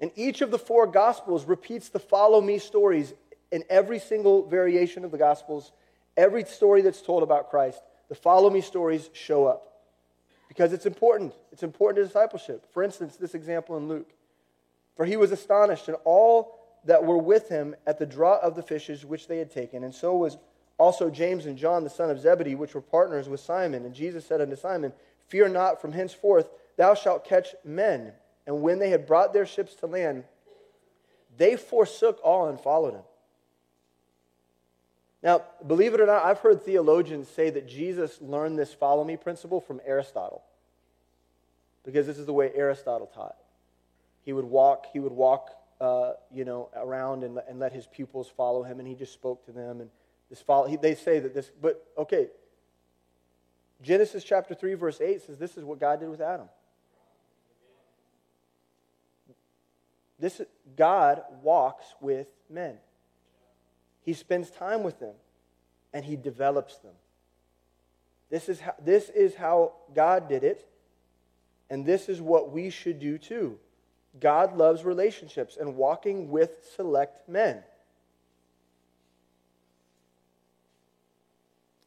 And each of the four Gospels repeats the follow me stories in every single variation of the Gospels. Every story that's told about Christ, the follow me stories show up because it's important. It's important to discipleship. For instance, this example in Luke. For he was astonished, and all that were with him at the draught of the fishes which they had taken. And so was also James and John, the son of Zebedee, which were partners with Simon. And Jesus said unto Simon, Fear not, from henceforth thou shalt catch men. And when they had brought their ships to land, they forsook all and followed him. Now, believe it or not, I've heard theologians say that Jesus learned this follow me principle from Aristotle. Because this is the way Aristotle taught. He would walk, he would walk, uh, you know, around and, and let his pupils follow him, and he just spoke to them. And this follow, he, they say that this, but okay. Genesis chapter 3, verse 8 says this is what God did with Adam. This, God walks with men. He spends time with them and he develops them. This is how, this is how God did it, and this is what we should do too. God loves relationships and walking with select men.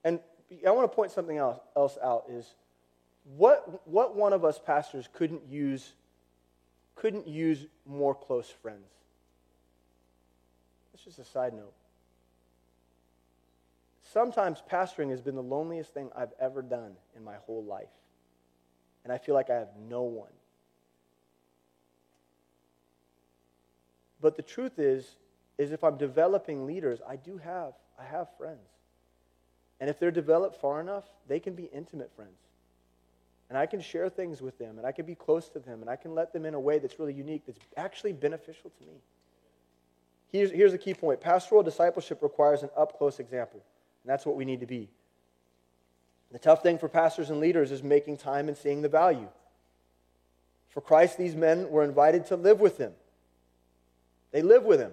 And I want to point something else, else out is what, what one of us pastors couldn't use couldn't use more close friends? That's just a side note. Sometimes pastoring has been the loneliest thing I've ever done in my whole life. And I feel like I have no one. But the truth is, is if I'm developing leaders, I do have, I have friends. And if they're developed far enough, they can be intimate friends. And I can share things with them, and I can be close to them, and I can let them in a way that's really unique, that's actually beneficial to me. Here's, here's the key point pastoral discipleship requires an up close example, and that's what we need to be. The tough thing for pastors and leaders is making time and seeing the value. For Christ, these men were invited to live with him. They live with him.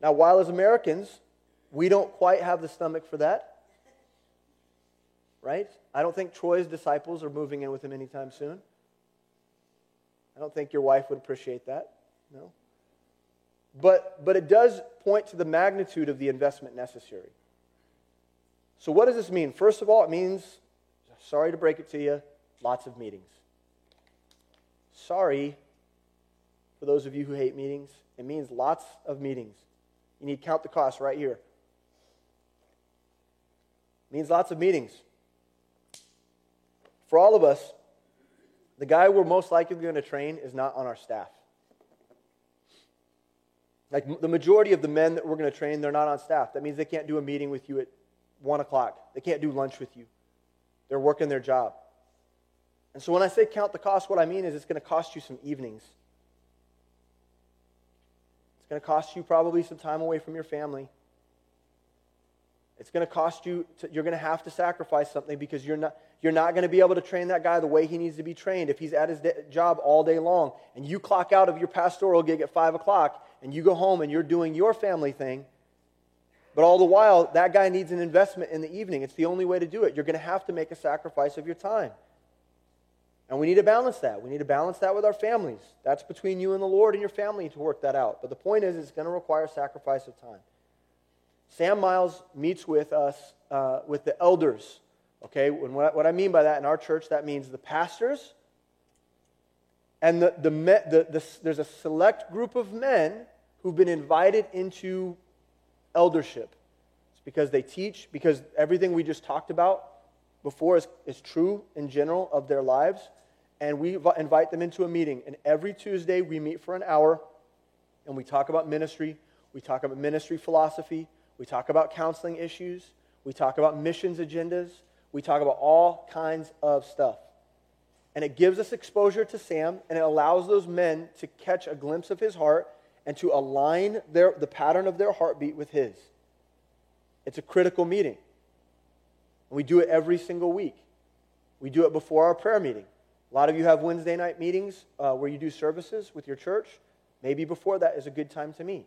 Now, while as Americans, we don't quite have the stomach for that, right? I don't think Troy's disciples are moving in with him anytime soon. I don't think your wife would appreciate that. No. But, but it does point to the magnitude of the investment necessary. So, what does this mean? First of all, it means, sorry to break it to you, lots of meetings. Sorry for those of you who hate meetings. It means lots of meetings. You need to count the cost right here. It means lots of meetings. For all of us, the guy we're most likely going to train is not on our staff. Like the majority of the men that we're going to train, they're not on staff. That means they can't do a meeting with you at 1 o'clock. They can't do lunch with you. They're working their job. And so when I say count the cost, what I mean is it's going to cost you some evenings. It's going to cost you probably some time away from your family. It's going to cost you, to, you're going to have to sacrifice something because you're not, you're not going to be able to train that guy the way he needs to be trained if he's at his de- job all day long and you clock out of your pastoral gig at 5 o'clock and you go home and you're doing your family thing. But all the while, that guy needs an investment in the evening. It's the only way to do it. You're going to have to make a sacrifice of your time. And we need to balance that. We need to balance that with our families. That's between you and the Lord and your family to work that out. But the point is, it's going to require sacrifice of time. Sam Miles meets with us, uh, with the elders. Okay, and what, I mean by that in our church, that means the pastors and the, the, the, the, there's a select group of men who've been invited into eldership. It's because they teach, because everything we just talked about before is, is true in general of their lives. And we invite them into a meeting. And every Tuesday, we meet for an hour and we talk about ministry. We talk about ministry philosophy. We talk about counseling issues. We talk about missions agendas. We talk about all kinds of stuff. And it gives us exposure to Sam, and it allows those men to catch a glimpse of his heart and to align their, the pattern of their heartbeat with his. It's a critical meeting. And we do it every single week. We do it before our prayer meeting. A lot of you have Wednesday night meetings uh, where you do services with your church. Maybe before that is a good time to meet.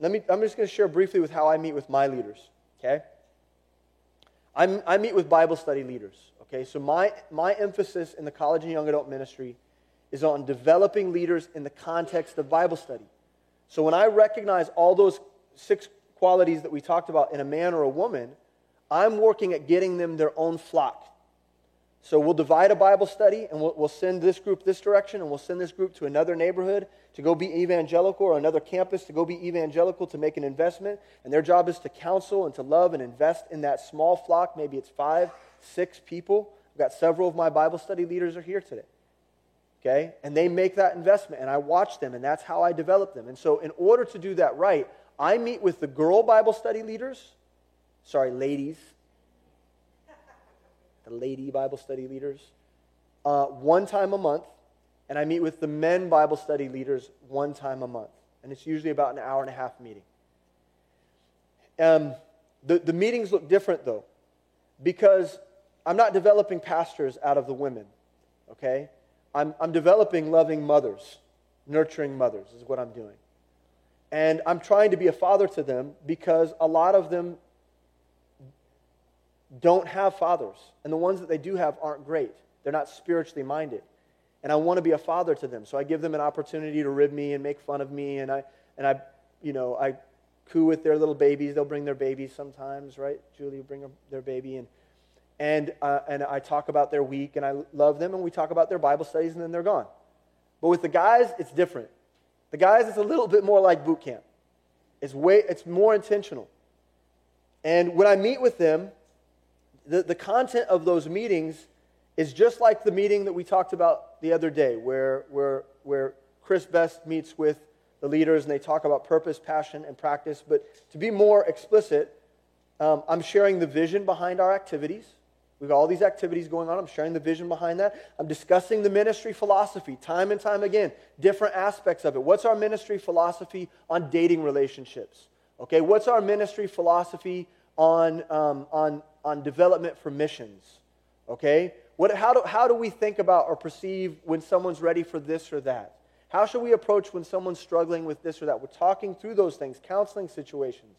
Let me, I'm just going to share briefly with how I meet with my leaders, okay? I'm, I meet with Bible study leaders, okay? So my, my emphasis in the college and young adult ministry is on developing leaders in the context of Bible study. So when I recognize all those six qualities that we talked about in a man or a woman, I'm working at getting them their own flock. So we'll divide a Bible study and we'll, we'll, send this group this direction and we'll send this group to another neighborhood to go be evangelical or another campus to go be evangelical to make an investment. And their job is to counsel and to love and invest in that small flock. Maybe it's five, six people. I've got several of my Bible study leaders are here today. Okay? And they make that investment and I watch them and that's how I develop them. And so in order to do that right, I meet with the girl Bible study leaders. Sorry, ladies the lady Bible study leaders, uh, one time a month, and I meet with the men Bible study leaders one time a month. And it's usually about an hour and a half meeting. Um, the, the meetings look different, though, because I'm not developing pastors out of the women, okay? I'm, I'm developing loving mothers, nurturing mothers, is what I'm doing. And I'm trying to be a father to them because a lot of them don't have fathers. And the ones that they do have aren't great. They're not spiritually minded. And I want to be a father to them. So I give them an opportunity to rib me and make fun of me. And I, and I you know, I coo with their little babies. They'll bring their babies sometimes, right? Julie will bring their baby. And, and, uh, and I talk about their week and I love them. And we talk about their Bible studies and then they're gone. But with the guys, it's different. The guys, it's a little bit more like boot camp. It's, way, it's more intentional. And when I meet with them, the, the content of those meetings is just like the meeting that we talked about the other day, where, where, where Chris Best meets with the leaders and they talk about purpose, passion, and practice. But to be more explicit, um, I'm sharing the vision behind our activities. We've got all these activities going on. I'm sharing the vision behind that. I'm discussing the ministry philosophy time and time again, different aspects of it. What's our ministry philosophy on dating relationships? Okay, what's our ministry philosophy on, um, on on development for missions. Okay? What, how, do, how do we think about or perceive when someone's ready for this or that? How should we approach when someone's struggling with this or that? We're talking through those things, counseling situations.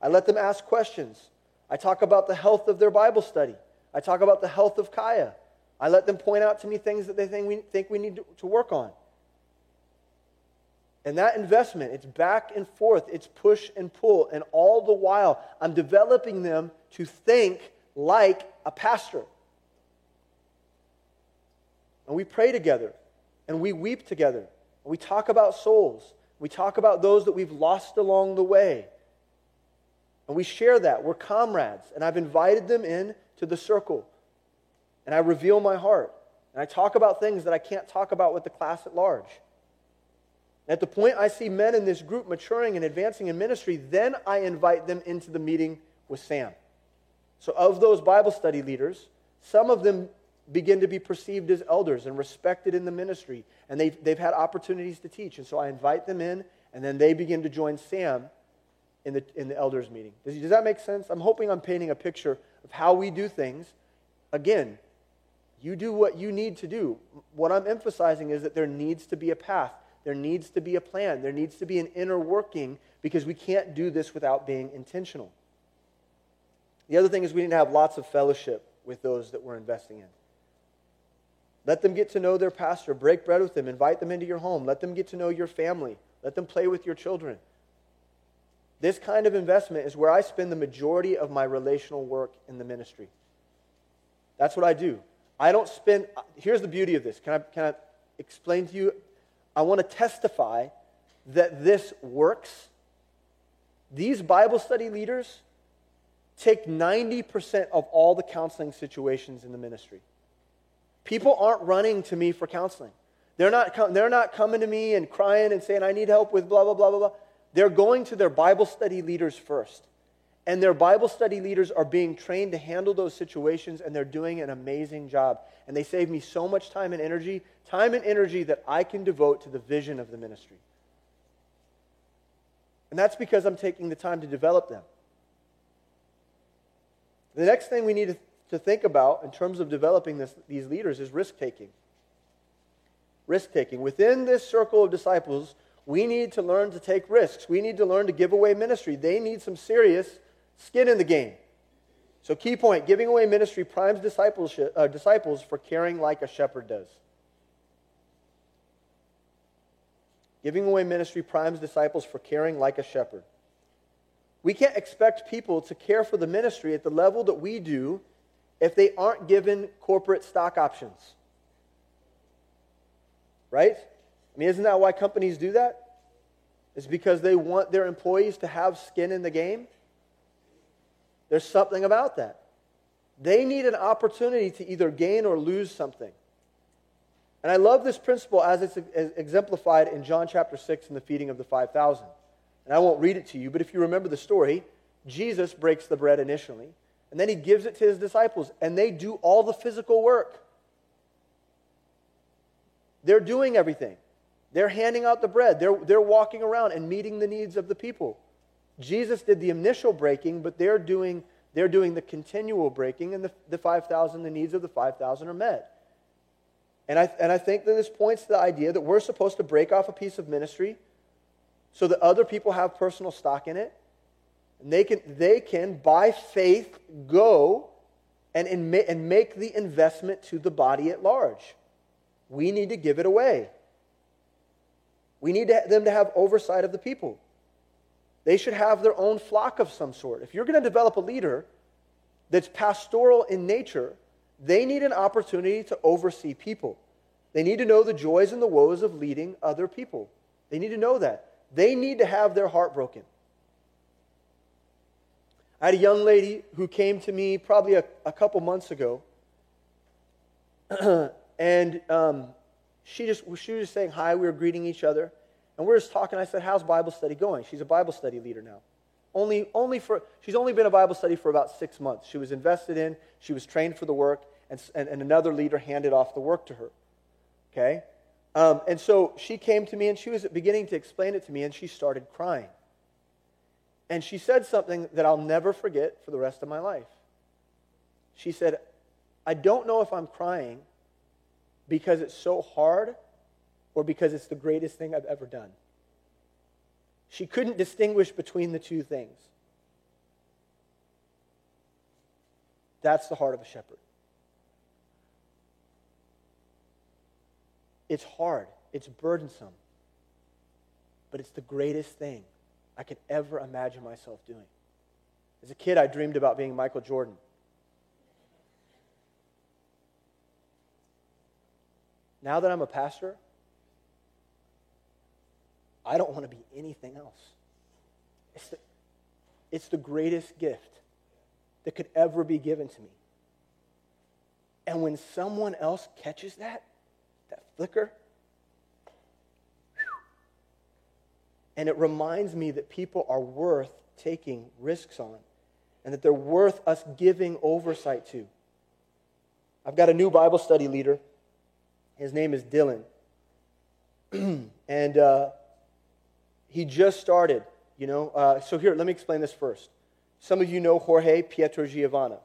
I let them ask questions. I talk about the health of their Bible study. I talk about the health of Kaya. I let them point out to me things that they think we, think we need to, to work on. And that investment, it's back and forth, it's push and pull. And all the while, I'm developing them to think like a pastor. And we pray together, and we weep together, and we talk about souls. We talk about those that we've lost along the way. And we share that. We're comrades. And I've invited them in to the circle. And I reveal my heart. And I talk about things that I can't talk about with the class at large. At the point I see men in this group maturing and advancing in ministry, then I invite them into the meeting with Sam. So, of those Bible study leaders, some of them begin to be perceived as elders and respected in the ministry, and they've, they've had opportunities to teach. And so I invite them in, and then they begin to join Sam in the, in the elders meeting. Does, does that make sense? I'm hoping I'm painting a picture of how we do things. Again, you do what you need to do. What I'm emphasizing is that there needs to be a path, there needs to be a plan, there needs to be an inner working because we can't do this without being intentional. The other thing is we need to have lots of fellowship with those that we're investing in. Let them get to know their pastor. Break bread with them. Invite them into your home. Let them get to know your family. Let them play with your children. This kind of investment is where I spend the majority of my relational work in the ministry. That's what I do. I don't spend, here's the beauty of this. Can I, can I explain to you? I want to testify that this works. These Bible study leaders take 90% of all the counseling situations in the ministry. People aren't running to me for counseling. They're not, they're not coming to me and crying and saying, I need help with blah, blah, blah, blah, blah. They're going to their Bible study leaders first. And their Bible study leaders are being trained to handle those situations, and they're doing an amazing job. And they save me so much time and energy, time and energy that I can devote to the vision of the ministry. And that's because I'm taking the time to develop them. The next thing we need to, think about in terms of developing this, these leaders is risk taking. Risk taking. Within this circle of disciples, we need to learn to take risks. We need to learn to give away ministry. They need some serious skin in the game. So, key point giving away ministry primes discipleship, uh, disciples for caring like a shepherd does. Giving away ministry primes disciples for caring like a shepherd. We can't expect people to care for the ministry at the level that we do if they aren't given corporate stock options. Right? I mean, isn't that why companies do that? It's because they want their employees to have skin in the game. There's something about that. They need an opportunity to either gain or lose something. And I love this principle as it's exemplified in John chapter 6 in the feeding of the 5,000. And I won't read it to you, but if you remember the story, Jesus breaks the bread initially, and then he gives it to his disciples, and they do all the physical work. They're doing everything. They're handing out the bread. They're, they're walking around and meeting the needs of the people. Jesus did the initial breaking, but they're doing, they're doing the continual breaking, and the, the 5,000, the needs of the 5,000 are met. And I, and I think that this points to the idea that we're supposed to break off a piece of ministry so that other people have personal stock in it. And they can, they can by faith, go and, and make the investment to the body at large. We need to give it away. We need to, them to have oversight of the people. They should have their own flock of some sort. If you're going to develop a leader that's pastoral in nature, they need an opportunity to oversee people. They need to know the joys and the woes of leading other people. They need to know that. They need to have their heart broken. I had a young lady who came to me probably a, a couple months ago, and um, she just she was just saying hi. We were greeting each other, and we are just talking. I said, "How's Bible study going?" She's a Bible study leader now. Only, only for she's only been a Bible study for about six months. She was invested in. She was trained for the work, and, and, and another leader handed off the work to her. Okay, um, and so she came to me and she was beginning to explain it to me, and she started crying. And she said something that I'll never forget for the rest of my life. She said, I don't know if I'm crying because it's so hard or because it's the greatest thing I've ever done. She couldn't distinguish between the two things. That's the heart of a shepherd. It's hard, it's burdensome, but it's the greatest thing I could ever imagine myself doing. As a kid, I dreamed about being Michael Jordan. Now that I'm a pastor, I don't want to be anything else. It's the, it's the greatest gift that could ever be given to me. And when someone else catches that, that flicker. And it reminds me that people are worth taking risks on and that they're worth us giving oversight to. I've got a new Bible study leader. His name is Dylan. and uh, he just started, you know. Uh, so, here, let me explain this first. Some of you know Jorge Pietro Giovanna.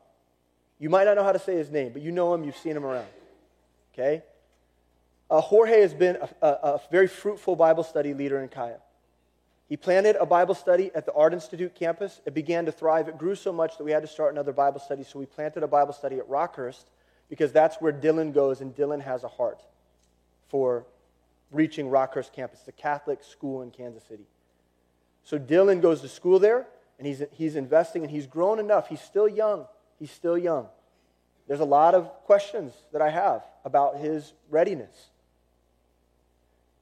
You might not know how to say his name, but you know him, you've seen him around. Okay? Uh, Jorge has been a, a, a, very fruitful Bible study leader in Kaya. He planted a Bible study at the Art Institute campus. It began to thrive. It grew so much that we had to start another Bible study. So we planted a Bible study at Rockhurst because that's where Dylan goes, and Dylan has a heart for reaching Rockhurst campus, the Catholic school in Kansas City. So Dylan goes to school there, and he's, he's investing, and he's grown enough. He's still young. He's still young. There's a lot of questions that I have about his readiness.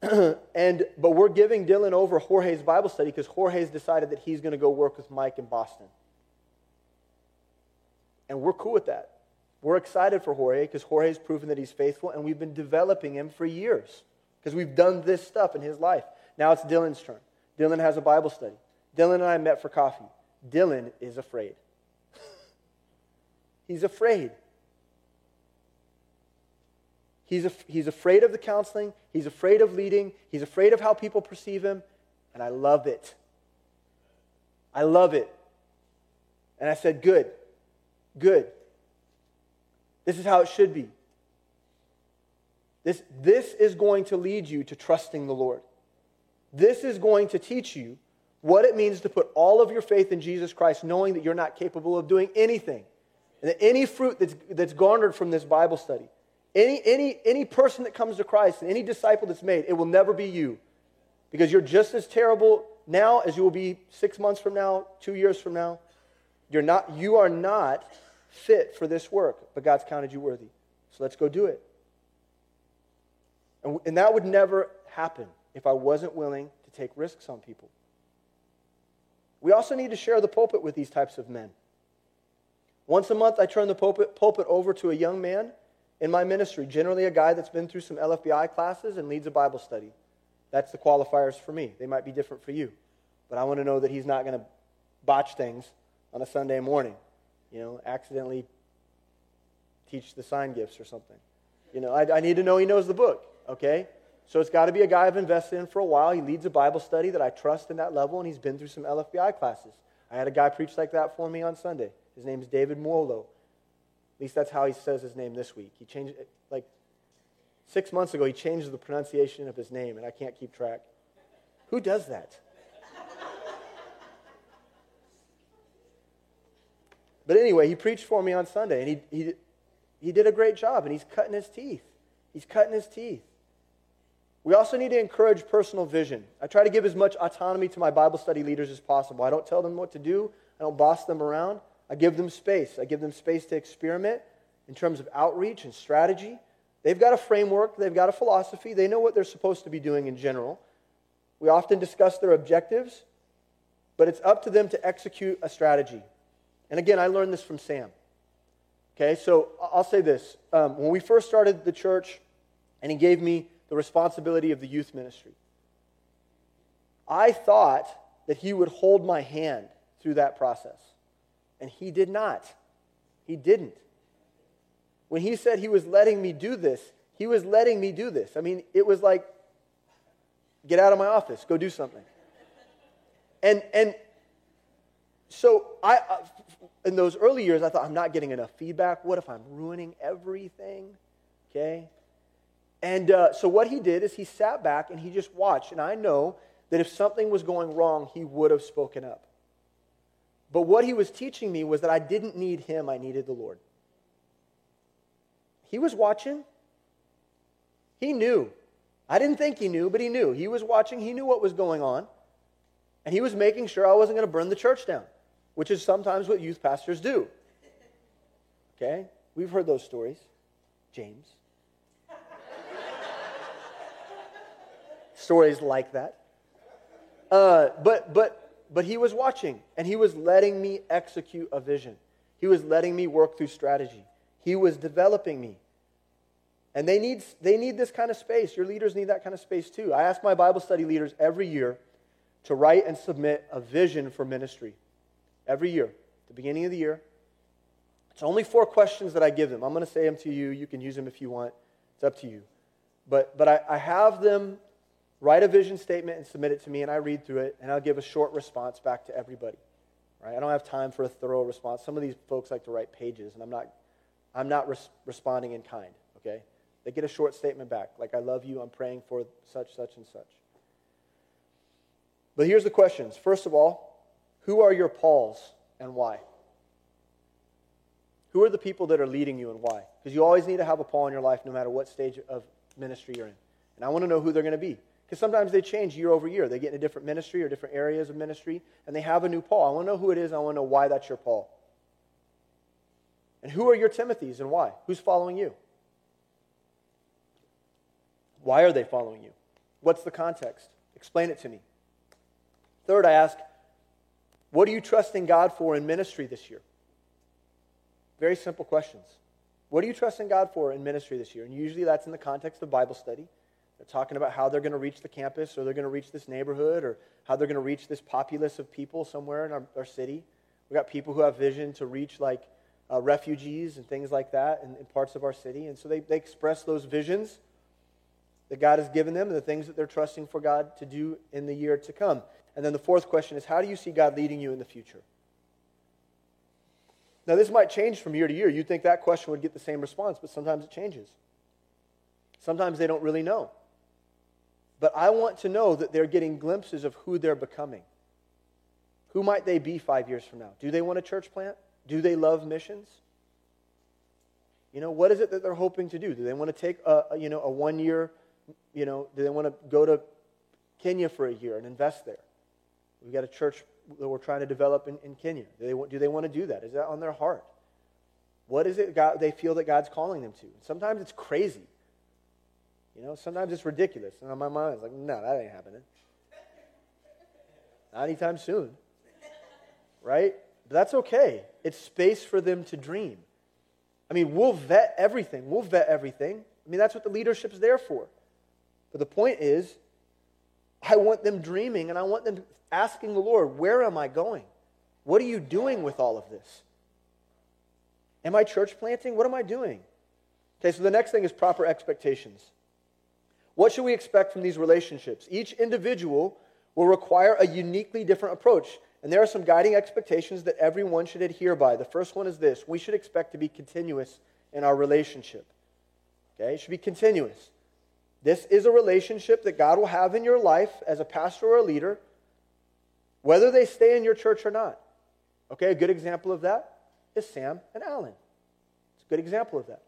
and but we're giving Dylan over Jorge's Bible study because Jorge's decided that he's going to go work with Mike in Boston. And we're cool with that. We're excited for Jorge because Jorge's proven that he's faithful, and we've been developing him for years because we've done this stuff in his life. Now it's Dylan's turn. Dylan has a Bible study. Dylan and I met for coffee. Dylan is afraid. he's afraid. He's, af- he's afraid of the counseling. He's afraid of leading. He's afraid of how people perceive him. And I love it. I love it. And I said, Good. Good. This is how it should be. This, this is going to lead you to trusting the Lord. This is going to teach you what it means to put all of your faith in Jesus Christ, knowing that you're not capable of doing anything. And that any fruit that's, that's garnered from this Bible study, any, any, any person that comes to Christ, and any disciple that's made, it will never be you. Because you're just as terrible now as you will be six months from now, two years from now. You're not, you are not fit for this work, but God's counted you worthy. So let's go do it. And, and that would never happen if I wasn't willing to take risks on people. We also need to share the pulpit with these types of men. Once a month, I turn the pulpit, pulpit over to a young man in my ministry, generally a guy that's been through some LFBI classes and leads a Bible study. That's the qualifiers for me. They might be different for you. But I want to know that he's not going to botch things on a Sunday morning, you know, accidentally teach the sign gifts or something. You know, I, I need to know he knows the book, okay? So it's got to be a guy I've invested in for a while. He leads a Bible study that I trust in that level, and he's been through some LFBI classes. I had a guy preach like that for me on Sunday. His name is David Muolo. At least that's how he says his name this week. He changed like six months ago, he changed the pronunciation of his name, and I can't keep track. Who does that? but anyway, he preached for me on Sunday, and he, he, he did a great job, and he's cutting his teeth. He's cutting his teeth. We also need to encourage personal vision. I try to give as much autonomy to my Bible study leaders as possible. I don't tell them what to do, I don't boss them around. I give them space. I give them space to experiment in terms of outreach and strategy. They've got a framework, they've got a philosophy, they know what they're supposed to be doing in general. We often discuss their objectives, but it's up to them to execute a strategy. And again, I learned this from Sam. Okay, so I'll say this. Um, when we first started the church, and he gave me the responsibility of the youth ministry. I thought that he would hold my hand through that process, and he did not. He didn't. When he said he was letting me do this, he was letting me do this. I mean, it was like, get out of my office, go do something. And, and so I, uh, in those early years, I thought, I'm not getting enough feedback. What if I'm ruining everything? Okay? And uh, so what he did is he sat back and he just watched. And I know that if something was going wrong, he would have spoken up. But what he was teaching me was that I didn't need him, I needed the Lord. He was watching. He knew. I didn't think he knew, but he knew. He was watching, he knew what was going on. And he was making sure I wasn't going to burn the church down, which is sometimes what youth pastors do. Okay? We've heard those stories. James. Stories like that. Uh, but, but, but he was watching, and he was letting me execute a vision. He was letting me work through strategy. He was developing me. And they need, they need this kind of space. Your leaders need that kind of space too. I ask my Bible study leaders every year to write and submit a vision for ministry. Every year, at the beginning of the year. It's only four questions that I give them. I'm going to say them to you. You can use them if you want. It's up to you. But, but I, I have them write a vision statement and submit it to me, and I read through it, and I'll give a short response back to everybody. Right? I don't have time for a thorough response. Some of these folks like to write pages, and I'm not, I'm not res- responding in kind. Okay? They get a short statement back, like "I love you. I'm praying for such, such, and such." But here's the questions. First of all, who are your Pauls and why? Who are the people that are leading you and why? Because you always need to have a Paul in your life no matter what stage of ministry you're in. And I want to know who they're going to be. Because sometimes they change year over year. They get in a different ministry or different areas of ministry, and they have a new Paul. I want to know who it is. I want to know why that's your Paul. And who are your Timothys and why? Who's following you? Why are they following you? What's the context? Explain it to me. Third, I ask, what are you trusting God for in ministry this year? Very simple questions. What are you trusting God for in ministry this year? And usually that's in the context of Bible study. They're talking about how they're going to reach the campus or they're going to reach this neighborhood or how they're going to reach this populace of people somewhere in our, our city. We've got people who have vision to reach like uh, refugees and things like that in, in parts of our city. And so they, they express those visions that God has given them and the things that they're trusting for God to do in the year to come. And then the fourth question is how do you see God leading you in the future? Now, this might change from year to year. You'd think that question would get the same response, but sometimes it changes. Sometimes they don't really know. But I want to know that they're getting glimpses of who they're becoming. Who might they be five years from now? Do they want a church plant? Do they love missions? You know, what is it that they're hoping to do? Do they want to take a, you know, a one year, you know, do they want to go to Kenya for a year and invest there? We've got a church that we're trying to develop in, in Kenya. Do they, do they want to do that? Is that on their heart? What is it God, they feel that God's calling them to? Sometimes it's crazy. You know, sometimes it's ridiculous. And my mind, it's like, no, that ain't happening. Not anytime soon. Right? But that's okay. It's space for them to dream. I mean, we'll vet everything. We'll vet everything. I mean, that's what the leadership's there for. But the point is, I want them dreaming and I want them asking the Lord, where am I going? What are you doing with all of this? Am I church planting? What am I doing? Okay, so the next thing is proper expectations. What should we expect from these relationships? Each individual will require a uniquely different approach. And there are some guiding expectations that everyone should adhere by. The first one is this we should expect to be continuous in our relationship. Okay, it should be continuous. This is a relationship that God will have in your life as a pastor or a leader, whether they stay in your church or not. Okay, a good example of that is Sam and Alan. It's a good example of that.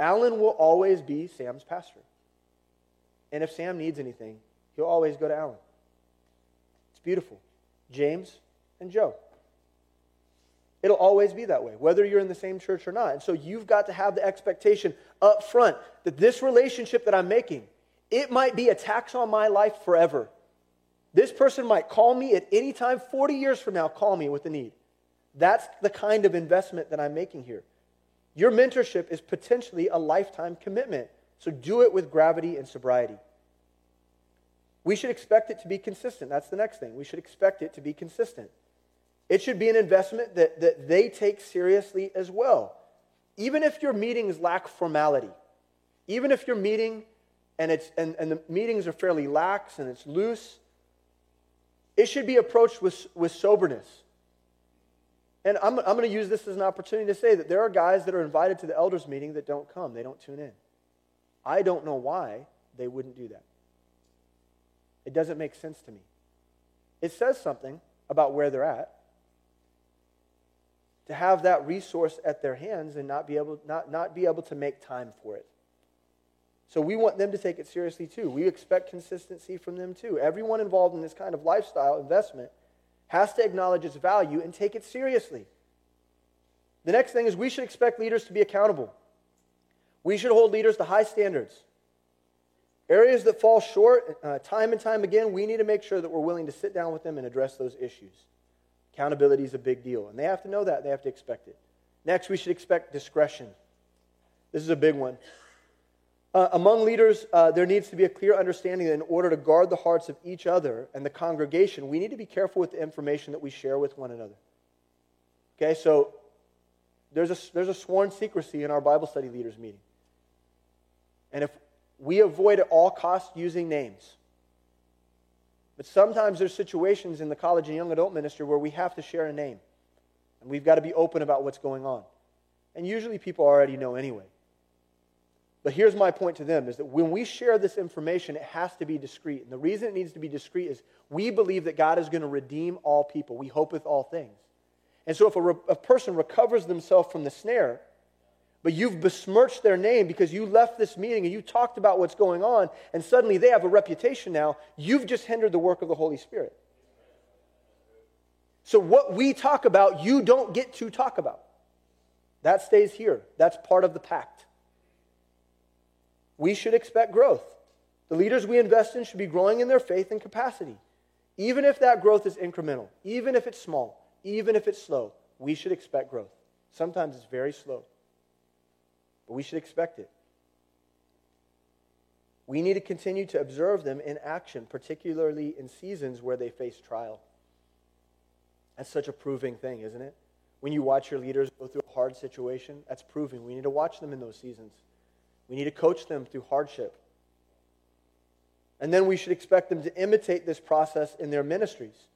Alan will always be Sam's pastor. And if Sam needs anything, he'll always go to Alan. It's beautiful. James and Joe. It'll always be that way, whether you're in the same church or not. And so you've got to have the expectation up front that this relationship that I'm making, it might be a tax on my life forever. This person might call me at any time, 40 years from now, call me with a need. That's the kind of investment that I'm making here. Your mentorship is potentially a lifetime commitment. So do it with gravity and sobriety. We should expect it to be consistent. That's the next thing. We should expect it to be consistent. It should be an investment that, that they take seriously as well. Even if your meetings lack formality, even if your meeting and, it's, and, and the meetings are fairly lax and it's loose, it should be approached with, with soberness. And I'm, I'm going to use this as an opportunity to say that there are guys that are invited to the elders' meeting that don't come, they don't tune in. I don't know why they wouldn't do that. It doesn't make sense to me. It says something about where they're at. To have that resource at their hands and not be able, not, not be able to make time for it. So we want them to take it seriously too. We expect consistency from them too. Everyone involved in this kind of lifestyle investment has to acknowledge its value and take it seriously. The next thing is we should expect leaders to be accountable. We should hold leaders to high standards. Areas that fall short, uh, time and time again, we need to make sure that we're willing to sit down with them and address those issues. Accountability is a big deal, and they have to know that. They have to expect it. Next, we should expect discretion. This is a big one. Uh, among leaders, uh, there needs to be a clear understanding that in order to guard the hearts of each other and the congregation, we need to be careful with the information that we share with one another. Okay, so there's a, there's a sworn secrecy in our Bible study leaders meeting. And if we avoid at all costs using names, but sometimes there's situations in the college and young adult ministry where we have to share a name. And we've got to be open about what's going on. And usually people already know anyway. But here's my point to them is that when we share this information, it has to be discreet. And the reason it needs to be discreet is we believe that God is going to redeem all people. We hope with all things. And so if a, re- a person recovers themselves from the snare, but you've besmirched their name because you left this meeting and you talked about what's going on, and suddenly they have a reputation now, you've just hindered the work of the Holy Spirit. So what we talk about, you don't get to talk about. That stays here. That's part of the pact we should expect growth. The leaders we invest in should be growing in their faith and capacity. Even if that growth is incremental, even if it's small, even if it's slow, we should expect growth. Sometimes it's very slow, but we should expect it. We need to continue to observe them in action, particularly in seasons where they face trial. That's such a proving thing, isn't it? When you watch your leaders go through a hard situation, that's proving. We need to watch them in those seasons. We need to coach them through hardship. And then we should expect them to imitate this process in their ministries.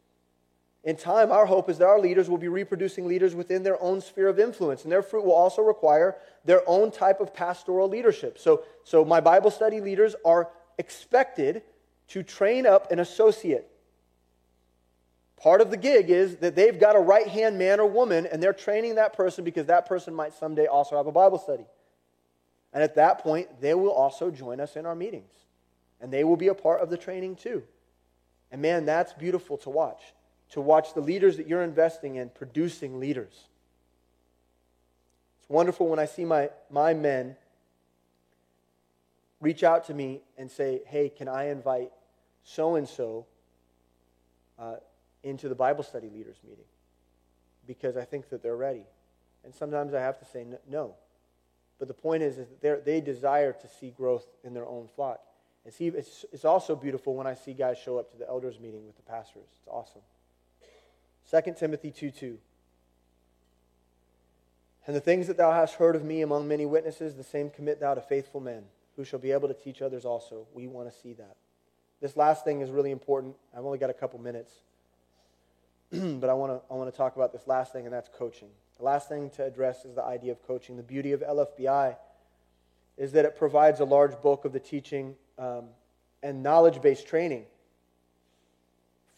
In time, our hope is that our leaders will be reproducing leaders within their own sphere of influence, and their fruit will also require their own type of pastoral leadership. So, so my Bible study leaders are expected to train up an associate. Part of the gig is that they've got a right hand man or woman, and they're training that person because that person might someday also have a Bible study. And at that point, they will also join us in our meetings, and they will be a part of the training too. And man, that's beautiful to watch to watch the leaders that you're investing in producing leaders. It's wonderful when I see my, my men reach out to me and say, hey, can I invite so and so into the Bible study leaders meeting? Because I think that they're ready. And sometimes I have to say no. But the point is, is that they desire to see growth in their own flock. And see, it's, it's also beautiful when I see guys show up to the elders meeting with the pastors. It's awesome. 2 Timothy 2 2. And the things that thou hast heard of me among many witnesses, the same commit thou to faithful men, who shall be able to teach others also. We want to see that. This last thing is really important. I've only got a couple minutes. but I want, to, I want to talk about this last thing, and that's coaching. The last thing to address is the idea of coaching. The beauty of LFBI is that it provides a large bulk of the teaching um, and knowledge based training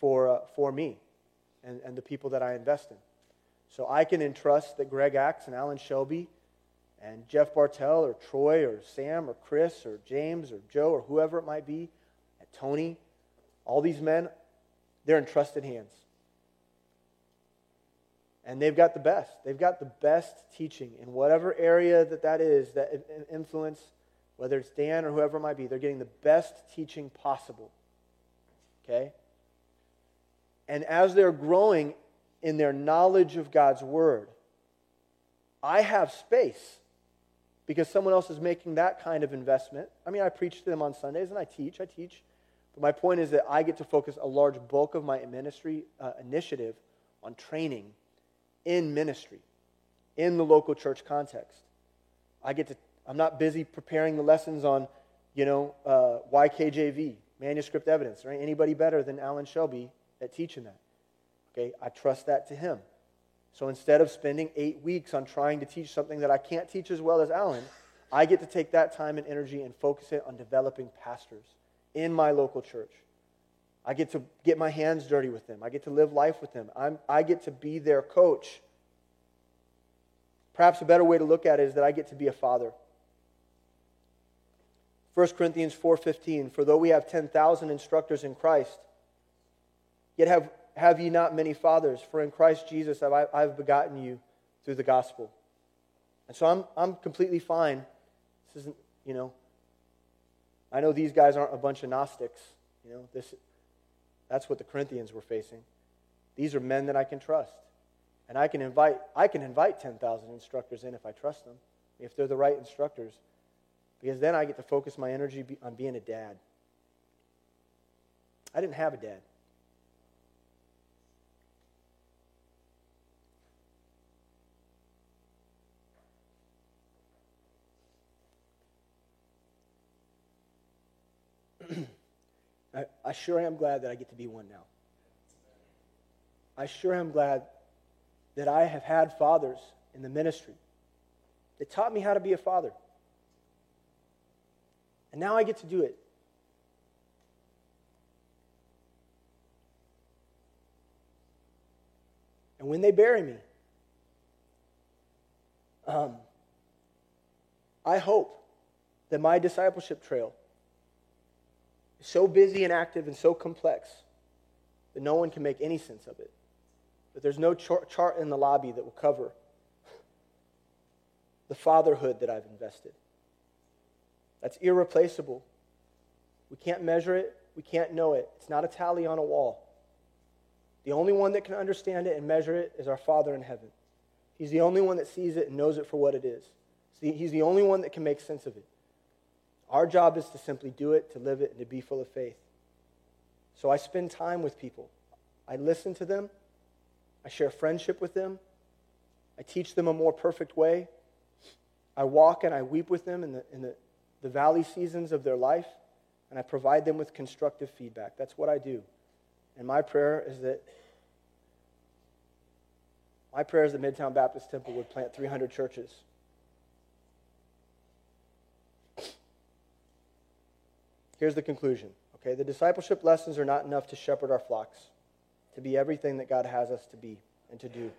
for, uh, for me and, and the people that I invest in. So I can entrust that Greg Axe and Alan Shelby and Jeff Bartell or Troy or Sam or Chris or James or Joe or whoever it might be, Tony, all these men, they're in trusted hands. And they've got the best. They've got the best teaching in whatever area that that is, that influence, whether it's Dan or whoever it might be, they're getting the best teaching possible. Okay? And as they're growing in their knowledge of God's word, I have space because someone else is making that kind of investment. I mean, I preach to them on Sundays and I teach, I teach. But my point is that I get to focus a large bulk of my ministry uh, initiative on training in ministry, in the local church context. I get to, I'm not busy preparing the lessons on, you know, uh, YKJV, manuscript evidence, right? Anybody better than Alan Shelby at teaching that. Okay, I trust that to him. So instead of spending eight weeks on trying to teach something that I can't teach as well as Alan, I get to take that time and energy and focus it on developing pastors in my local church. I get to get my hands dirty with them. I get to live life with them. I'm, I get to be their coach. Perhaps a better way to look at it is that I get to be a father. 1 Corinthians 4:15 For though we have 10,000 instructors in Christ Yet have, have ye not many fathers, for in Christ Jesus have I, I've begotten you through the gospel. And so I'm, I'm completely fine. This isn't, you know, I know these guys aren't a bunch of Gnostics. You know, this, that's what the Corinthians were facing. These are men that I can trust. And I can invite, I can invite 10,000 instructors in if I trust them, if they're the right instructors. Because then I get to focus my energy on being a dad. I didn't have a dad. I, I sure am glad that I get to be one now. I sure am glad that I have had fathers in the ministry that taught me how to be a father. And now I get to do it. And when they bury me, um, I hope that my discipleship trail so busy and active and so complex that no one can make any sense of it. That there's no chart in the lobby that will cover the fatherhood that I've invested. That's irreplaceable. We can't measure it, we can't know it. It's not a tally on a wall. The only one that can understand it and measure it is our Father in heaven. He's the only one that sees it and knows it for what it is. He's the only one that can make sense of it. Our job is to simply do it, to live it, and to be full of faith. So I spend time with people. I listen to them. I share friendship with them. I teach them a more perfect way. I walk and I weep with them in the, in the, the valley seasons of their life, and I provide them with constructive feedback. That's what I do. And my prayer is that my prayer is that Midtown Baptist Temple would plant 300 churches. Here's the conclusion. Okay, the discipleship lessons are not enough to shepherd our flocks, to be everything that God has us to be and to do.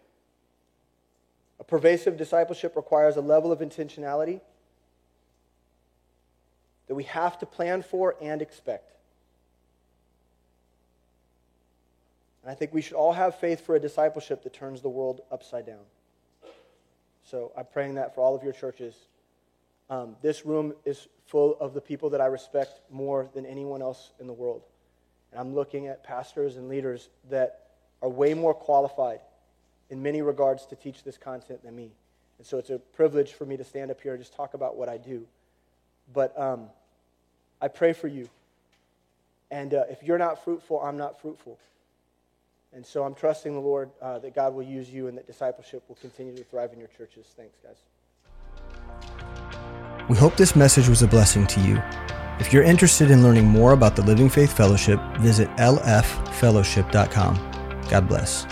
A pervasive discipleship requires a level of intentionality that we have to plan for and expect. And I think we should all have faith for a discipleship that turns the world upside down. So I'm praying that for all of your churches. Um, this room is full of the people that I respect more than anyone else in the world. And I'm looking at pastors and leaders that are way more qualified in many regards to teach this content than me. And so it's a privilege for me to stand up here and just talk about what I do. But um, I pray for you. And uh, if you're not fruitful, I'm not fruitful. And so I'm trusting the Lord uh, that God will use you and that discipleship will continue to thrive in your churches. Thanks, guys. We hope this message was a blessing to you. If you're interested in learning more about the Living Faith Fellowship, visit lffellowship.com. God bless.